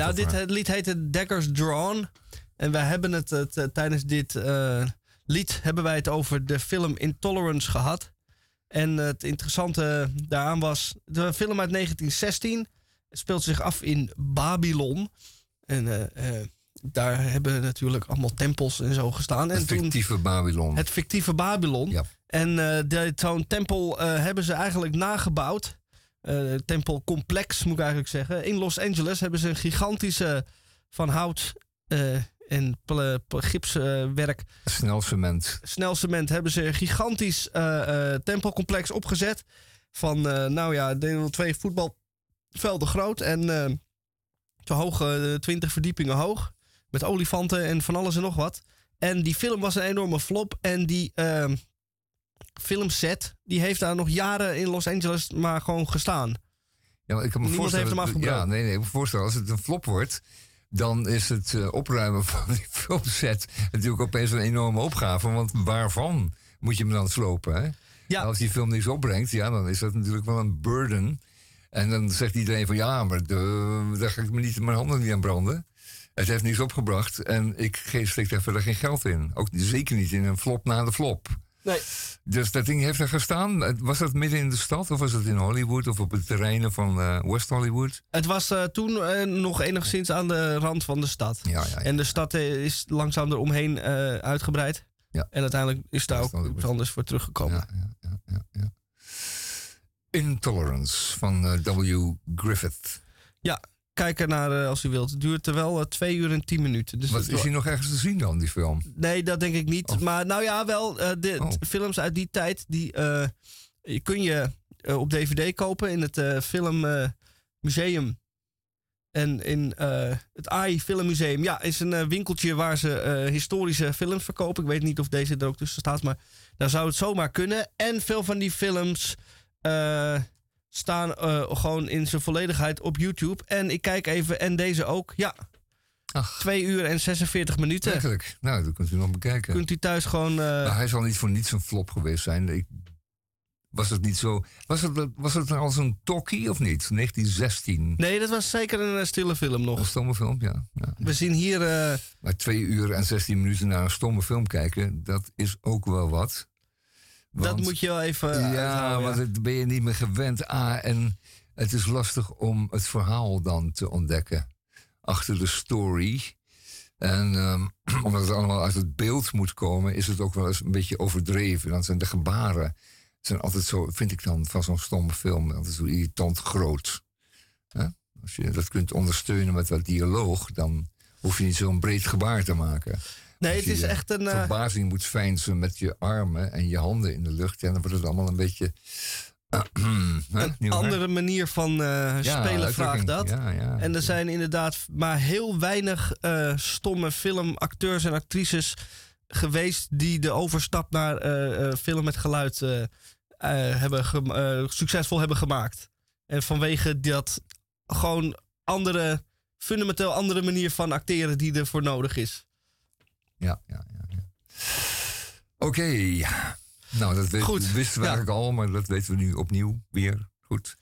Nou, het dit het lied heette Daggers Drawn. En wij hebben het, het, eh, tijdens dit eh, lied hebben wij het over de film Intolerance gehad. En het interessante daaraan was, de film uit 1916 het speelt zich af in Babylon. En eh, daar hebben natuurlijk allemaal tempels en zo gestaan. En Het toen, fictieve Babylon. het fictieve Babylon. Ja. En de- zo'n tempel hebben ze eigenlijk nagebouwd. Eh, tempelcomplex moet ik eigenlijk zeggen. In Los Angeles hebben ze een gigantische van hout eh, en gipswerk, Snel cement. snel cement, hebben ze een gigantisch eh, eh, tempelcomplex opgezet. Van, eh, nou ja, twee voetbalvelden groot en eh te hoog, eh, 20 verdiepingen hoog. Met olifanten en van alles en nog wat. En die film was een enorme flop. En die filmset, die heeft daar nog jaren in Los Angeles maar gewoon gestaan. Ja, maar ik kan me Niemand voorstellen, heeft hem afgebroken. Ja, nee, nee. Ik kan me voorstellen, als het een flop wordt, dan is het eh, opruimen van die filmset natuurlijk opeens een enorme opgave. Want waarvan moet je hem dan slopen? Hè? Ja. Als die film niks opbrengt, ja, dan is dat natuurlijk wel een burden. En dan zegt iedereen van ja, maar de, daar ga ik me niet mijn handen niet aan branden. Het heeft niets opgebracht en ik geef steek daar verder geen geld in. Ook zeker niet in een flop na de flop. Nee. Dus dat ding heeft er gestaan. Was dat midden in de stad of was het in Hollywood of op het terreinen van eh, West Hollywood? Het was eh, toen eh, nog enigszins aan de rand van de stad. Ja, ja, ja. En de stad is langzaam eromheen uitgebreid. Ja. En uiteindelijk is daar ook iets anders voor teruggekomen. Ja, ja, ja, ja, ja. Intolerance van W. Griffith. Ja, kijk er naar eh, als u wilt. Het duurt er wel eh, twee uur en tien minuten. Dus Wat is hij nog ergens te zien dan, die film? Nee, dat denk ik niet. Maar nou ja, wel, eh, de Oh. films uit die tijd, die kun je op DVD kopen in het Filmmuseum. en in eh, het AI Filmmuseum. Ja, is een winkeltje waar ze historische films verkopen. Ik weet niet of deze er ook tussen staat, maar daar zou het zomaar kunnen. En veel van die films staan eh, gewoon in zijn volledigheid op YouTube. En ik kijk even, en deze ook. Ja, Ach, 2 uur en 46 minuten. eigenlijk. Nou, dat kunt u nog bekijken. Kunt u thuis gewoon... eh, Maar hij zal niet voor niets een flop geweest zijn. Ik, was het niet zo... Was het, was het als een tokkie of niet? 1916. Nee, dat was zeker een eh, stille film Een nog. stomme film, ja. ja. We zien hier... Maar twee uur en 16 minuten naar een stomme film kijken, dat is ook wel wat. Dat moet je wel even Ja, uithouden, want ben je niet meer gewend. Ah, en het is lastig om het verhaal dan te ontdekken. Achter de story. En ehm, omdat het allemaal uit het beeld moet komen, is het ook wel eens een beetje overdreven. Dan zijn de gebaren zijn altijd zo, vind ik dan, van zo'n stomme film, altijd zo irritant groot. Als je dat kunt ondersteunen met wat dialoog, dan hoef je niet zo'n breed gebaar te maken. Nee, het is echt een... eh, verbazing moet veinzen met je armen en je handen in de lucht. Ja, dan wordt het allemaal een beetje... een andere manier van eh, Ja, spelen vraagt dat. Ja, ja. En er zijn inderdaad maar heel weinig eh, stomme filmacteurs en actrices geweest die de overstap naar film met geluid hebben succesvol hebben gemaakt. En vanwege dat gewoon andere, fundamenteel andere manier van acteren die ervoor nodig is. Ja, ja, ja. Oké. Nou, dat weet, Goed, wisten we ja. eigenlijk al, maar dat weten we nu opnieuw weer. Goed.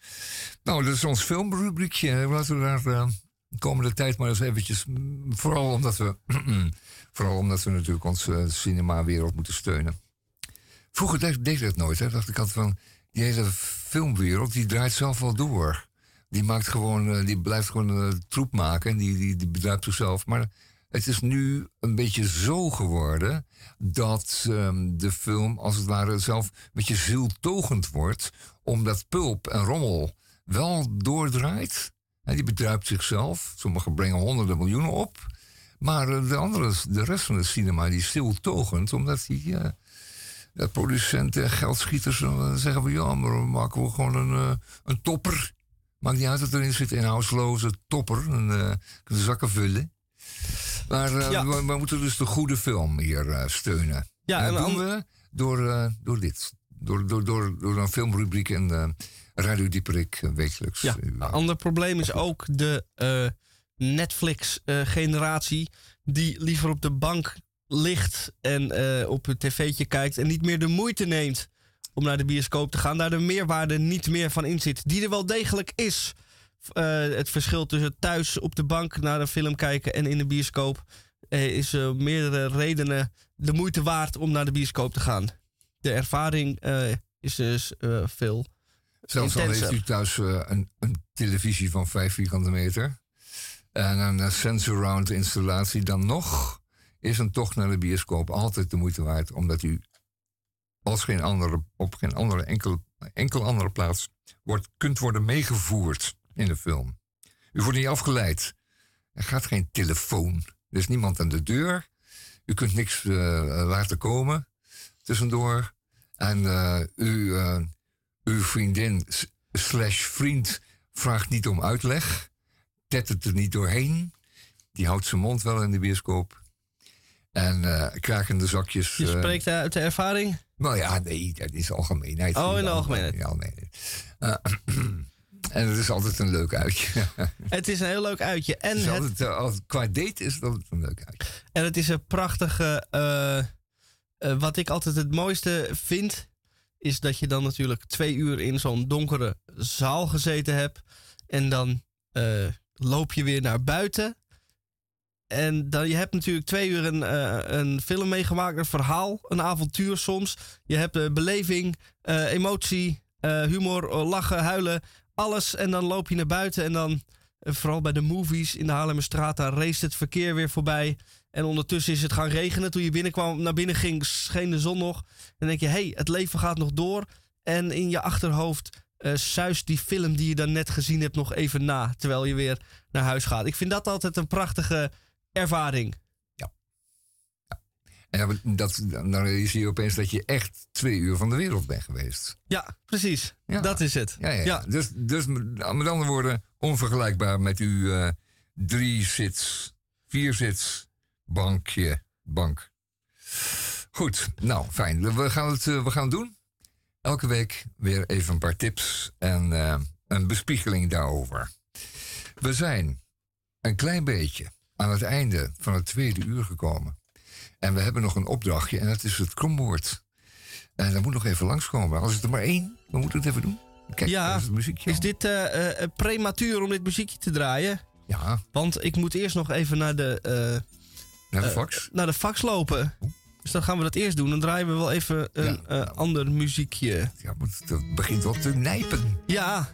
Nou, dat is ons filmrubriekje. Laten we daar eh, de komende tijd maar eens eventjes... mm, Vooral omdat we, vooral omdat we natuurlijk onze cinemawereld moeten steunen. Vroeger deed, deed ik dat nooit. Hè. Dacht ik altijd van, die hele filmwereld, die draait zelf wel door. Die, maakt gewoon, eh, die blijft gewoon eh, troep maken en die, die, die bedrijft zichzelf. Maar het is nu een beetje zo geworden dat ehm, de film als het ware zelf een beetje zieltogend wordt. Omdat pulp en rommel wel doordraait. Hè, die bedruipt zichzelf. Sommigen brengen honderden miljoenen op. Maar eh, de, andere, de rest van de cinema die is. Omdat die eh, producenten en geldschieters eh, zeggen van... ja, maar we maken we gewoon een, een topper. Maakt niet uit dat erin zit een huisloze topper. Een, kunnen zakken vullen. Maar eh, Ja. we, we moeten dus de goede film hier eh, steunen. Ja, en en dat doen we door, eh, door dit. Door, door, door, door een filmrubriek en eh Radio Dieperik eh, wekelijks. Ja, eh, een ander probleem is ook de eh, Netflix-generatie die liever op de bank ligt en eh, op het tv'tje kijkt en niet meer de moeite neemt om naar de bioscoop te gaan, daar de meerwaarde niet meer van in zit. Die er wel degelijk is. Eh, het verschil tussen thuis op de bank naar een film kijken en in de bioscoop eh, is eh, meerdere redenen de moeite waard om naar de bioscoop te gaan. De ervaring is dus veel Zelfs al heeft u thuis een, een televisie van 5 vierkante meter en een uh, sensorround installatie, dan nog is een tocht naar de bioscoop altijd de moeite waard, omdat u als geen andere, op geen andere enkel, enkel andere plaats wordt, kunt worden meegevoerd in de film. U wordt niet afgeleid. Er gaat geen telefoon. Er is niemand aan de deur. U kunt niks eh, laten komen tussendoor. En eh, u, eh, uw vriendin slash vriend vraagt niet om uitleg. Tettert er niet doorheen. Die houdt zijn mond wel in de bioscoop. En eh krakende zakjes. Je spreekt uit de ervaring? nou ja, nee, dat is algemeenheid. Oh, in de algemeenheid. Ja, en het is altijd een leuk uitje. Het is een heel leuk uitje. En Het altijd, eh, qua date is het altijd een leuk uitje. En het is een prachtige. eh, eh, wat ik altijd het mooiste vind. Is dat je dan natuurlijk twee uur in zo'n donkere zaal gezeten hebt. En dan loop je weer naar buiten. En dan, je hebt natuurlijk twee uur een, een film meegemaakt, een verhaal, een avontuur soms. Je hebt beleving, emotie, humor, lachen, huilen, alles. En dan loop je naar buiten en dan, eh, vooral bij de movies in de Haarlemmerstraat, daar race het verkeer weer voorbij. En ondertussen is het gaan regenen. Toen je binnenkwam, naar binnen ging, scheen de zon nog. En dan denk je, hey, het leven gaat nog door. En in je achterhoofd eh suist die film die je dan net gezien hebt nog even na. Terwijl je weer naar huis gaat. Ik vind dat altijd een prachtige ervaring. En dan- dat, dan realiseer je opeens dat je echt twee uur van de wereld bent geweest. Ja, precies. Ja. Dat is het. Ja, ja, ja. Dus, dus met andere woorden, onvergelijkbaar met uw eh, drie zits, vier zits, bankje, bank. Goed, nou fijn. We gaan het, eh, we gaan het doen. Elke week weer even een paar tips en eh, een bespiegeling daarover. We zijn een klein beetje aan het einde van het tweede uur gekomen. En we hebben nog een opdrachtje en dat is het kromwoord. En dat moet nog even langskomen. Als het er maar één, dan moeten we het even doen. Kijk, ja, is het muziekje. is dit eh, eh, prematuur om dit muziekje te draaien? Ja. Want ik moet eerst nog even naar de... eh, Naar de eh, fax? naar de fax lopen. Dus dan gaan we dat eerst doen. Dan draaien we wel even een eh, ander muziekje. Ja, maar het begint wel te nijpen. Ja.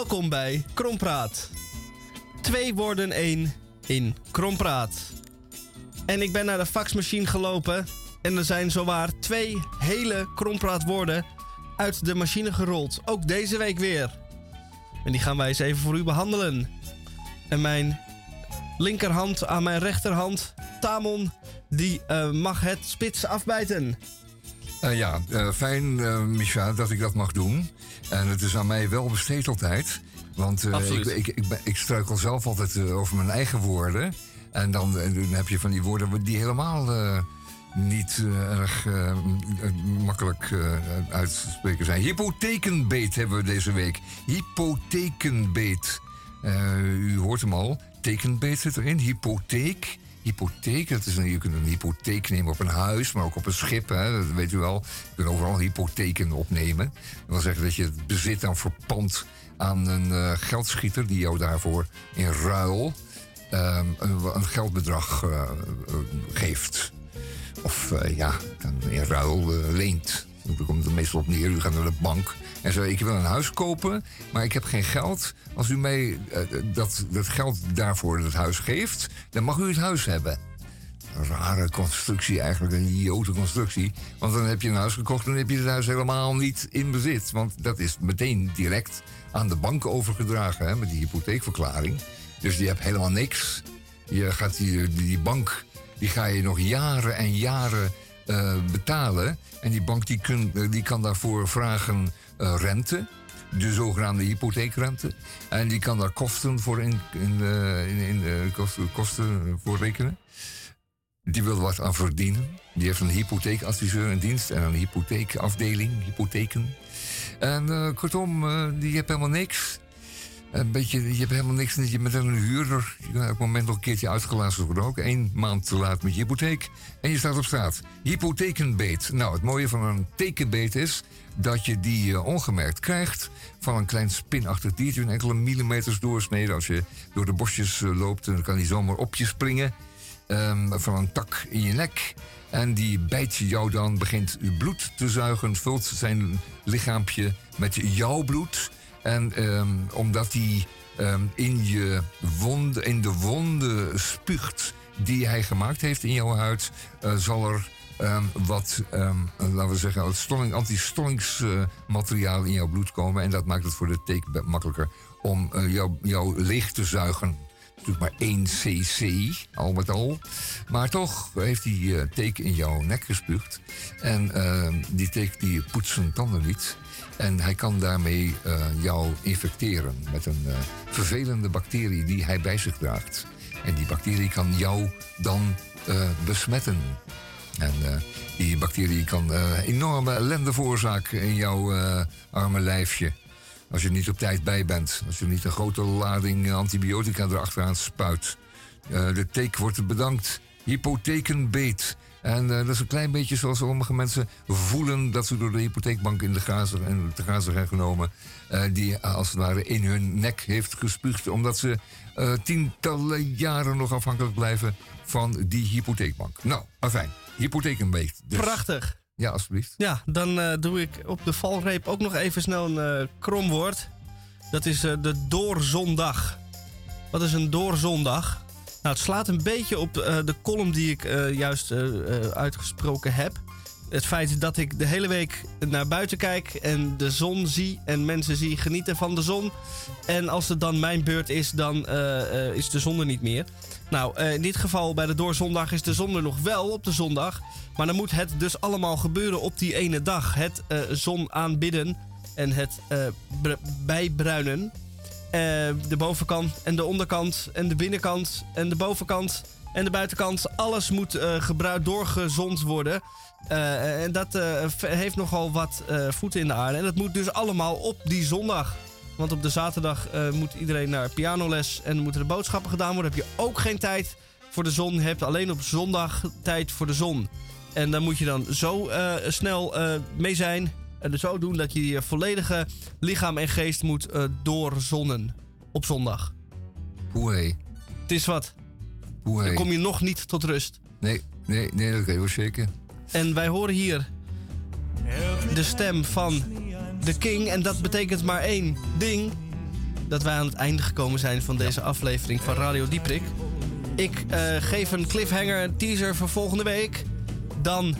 Welkom bij Krompraat. Twee woorden één in Krompraat. En ik ben naar de faxmachine gelopen en er zijn zowaar twee hele Krompraat woorden uit de machine gerold. Ook deze week weer. En die gaan wij eens even voor u behandelen. En mijn linkerhand aan mijn rechterhand, Tamon, die eh, mag het spits afbijten. Eh, ja, eh, fijn, eh Micha, dat ik dat mag doen. En het is aan mij wel besteed altijd. Want ik, ik, ik, ben- ik struikel zelf altijd over mijn eigen woorden. En dan, dan heb je van die woorden die helemaal niet erg makkelijk uit te spreken zijn. Hypothekenbeet hebben we deze week. Hypothekenbeet. U hoort hem al. Tekenbeet zit erin. Hypotheek. Hypotheek, dat is een, je kunt een hypotheek nemen op een huis, maar ook op een schip. Hè, dat weet u wel. Je kunt overal hypotheken opnemen. Dat wil zeggen dat je het bezit dan verpand aan een eh, geldschieter die jou daarvoor in ruil ehm, een, geldbedrag eh, eh, geeft. Of ja, dan in ruil leent. Daar komt het meestal op neer. U gaat naar de bank en zegt: Ik wil een huis kopen, maar ik heb geen geld. Als u mij eh, dat, dat geld daarvoor het huis geeft, dan mag u het huis hebben. Een rare constructie eigenlijk, een idiote constructie. Want dan heb je een huis gekocht dan heb je het huis helemaal niet in bezit. Want dat is meteen direct aan de bank overgedragen hè, met die hypotheekverklaring. Dus die hebt helemaal niks. Je gaat die, die bank, die ga je nog jaren en jaren eh, betalen. En die bank die, kun, die kan daarvoor vragen rente. De zogenaamde hypotheekrente. En die kan daar kosten voor in, in, eh, in, in, eh, kosten, kosten voor rekenen. Die wil wat aan verdienen. Die heeft een hypotheekadviseur in dienst en een hypotheekafdeling, hypotheken. En eh, kortom, eh, die heeft helemaal niks. Een beetje, je hebt helemaal niks. Je bent een huurder. Je kan op het moment nog een keertje uitgelaten worden. Ook één maand te laat met je hypotheek. En je staat op straat. Hypothekenbeet. Nou, het mooie van een tekenbeet is dat je die eh, ongemerkt krijgt van een klein spinachtig diertje. Een enkele millimeters doorsneden. Als je door de bosjes eh, loopt, dan kan die zomaar op je springen. Ehm, van een tak in je nek. En die bijt jou dan, begint uw bloed te zuigen, vult zijn lichaampje met jouw bloed. En ehm, omdat die ehm, in, je wonde, in de wonde spuugt die hij gemaakt heeft in jouw huid, eh, zal er ehm, wat, ehm, laten we zeggen, wat stolling, anti-stollingsmateriaal in jouw bloed komen. En dat maakt het voor de teken makkelijker om eh, jou, jou leeg te zuigen natuurlijk maar 1 cc, al met al. Maar toch heeft die eh, teken in jouw nek gespuugd. En eh, die teken die poetst zijn tanden niet. En hij kan daarmee eh, jou infecteren met een eh, vervelende bacterie die hij bij zich draagt. En die bacterie kan jou dan eh, besmetten. En die bacterie kan enorme ellende veroorzaken in jouw arme lijfje. Als je niet op tijd bij bent. Als je niet een grote lading antibiotica erachteraan spuit. De teek wordt bedankt. Hypothekenbeet. En eh, dat is een klein beetje zoals sommige mensen voelen dat ze door de hypotheekbank in de gazen en te gazen zijn genomen. eh, die als het ware in hun nek heeft gespuugd. Omdat ze eh, tientallen jaren nog afhankelijk blijven van die hypotheekbank. Nou, afijn. Hypothekenbeet. Dus- Prachtig. Ja, alsjeblieft. Ja, dan doe ik op de valreep ook nog even snel een kromwoord. Dat is de doorzondag. Wat is een doorzondag? Nou, het slaat een beetje op eh, de column die ik eh, juist eh, uitgesproken heb. Het feit dat ik de hele week naar buiten kijk en de zon zie en mensen zie genieten van de zon. En als het dan mijn beurt is, dan is de zon er niet meer. Nou, in dit geval bij de doorzondag is de zon er nog wel op de zondag. Maar dan moet het dus allemaal gebeuren op die ene dag. Het zon aanbidden en het br- bijbruinen. Eh, de bovenkant en de onderkant en de binnenkant en de bovenkant en de buitenkant. Alles moet eh gebruikt, doorgezond worden. Eh, en dat heeft nogal wat voeten in de aarde. En dat moet dus allemaal op die zondag. Want op de zaterdag moet iedereen naar pianoles en moeten de boodschappen gedaan worden. Heb je ook geen tijd voor de zon. Je hebt alleen op zondag tijd voor de zon. En dan moet je dan zo snel mee zijn. En zo doen dat je je volledige lichaam en geest moet eh, doorzonnen. Op zondag. Hoe? Het is wat. Hoe? Dan kom je nog niet tot rust. Nee, nee, nee, dat kan je wel zeker. En wij horen hier de stem van de king. En dat betekent maar één ding. Dat wij aan het einde gekomen zijn van deze aflevering van Radio Dieprik. Ik eh, geef een cliffhanger, een teaser voor volgende week. Dan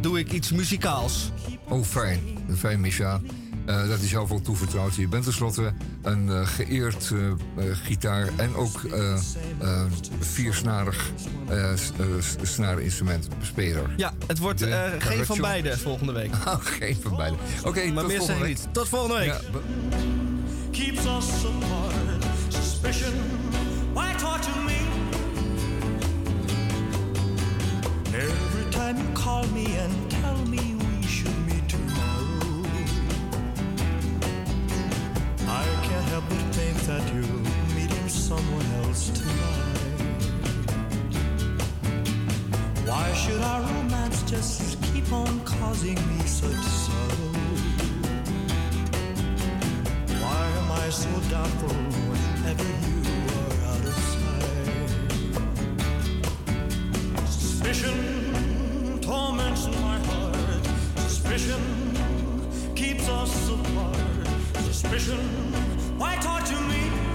doe ik iets muzikaals. Oh, fijn. Fijn, Misha. Eh, dat is jou wel toevertrouwd. Je bent tenslotte een eh, geëerd eh, gitaar en ook eh eh, viersnarig eh, s- eh, s- snareninstrumentspeler. Ja, het wordt De eh, geen van beide volgende week. Oh, geen van beide. Oké, maar tot meer niet. Tot volgende week. Keeps us apart. Suspicion, why torture me? Every time you call me and tell me I can't help but think that you're meeting someone else tonight. Why should our romance just keep on causing me such sorrow? Why am I so doubtful whenever you are out of sight? Suspicion torments my heart. Suspicion keeps us apart. Suspicion, why torture me?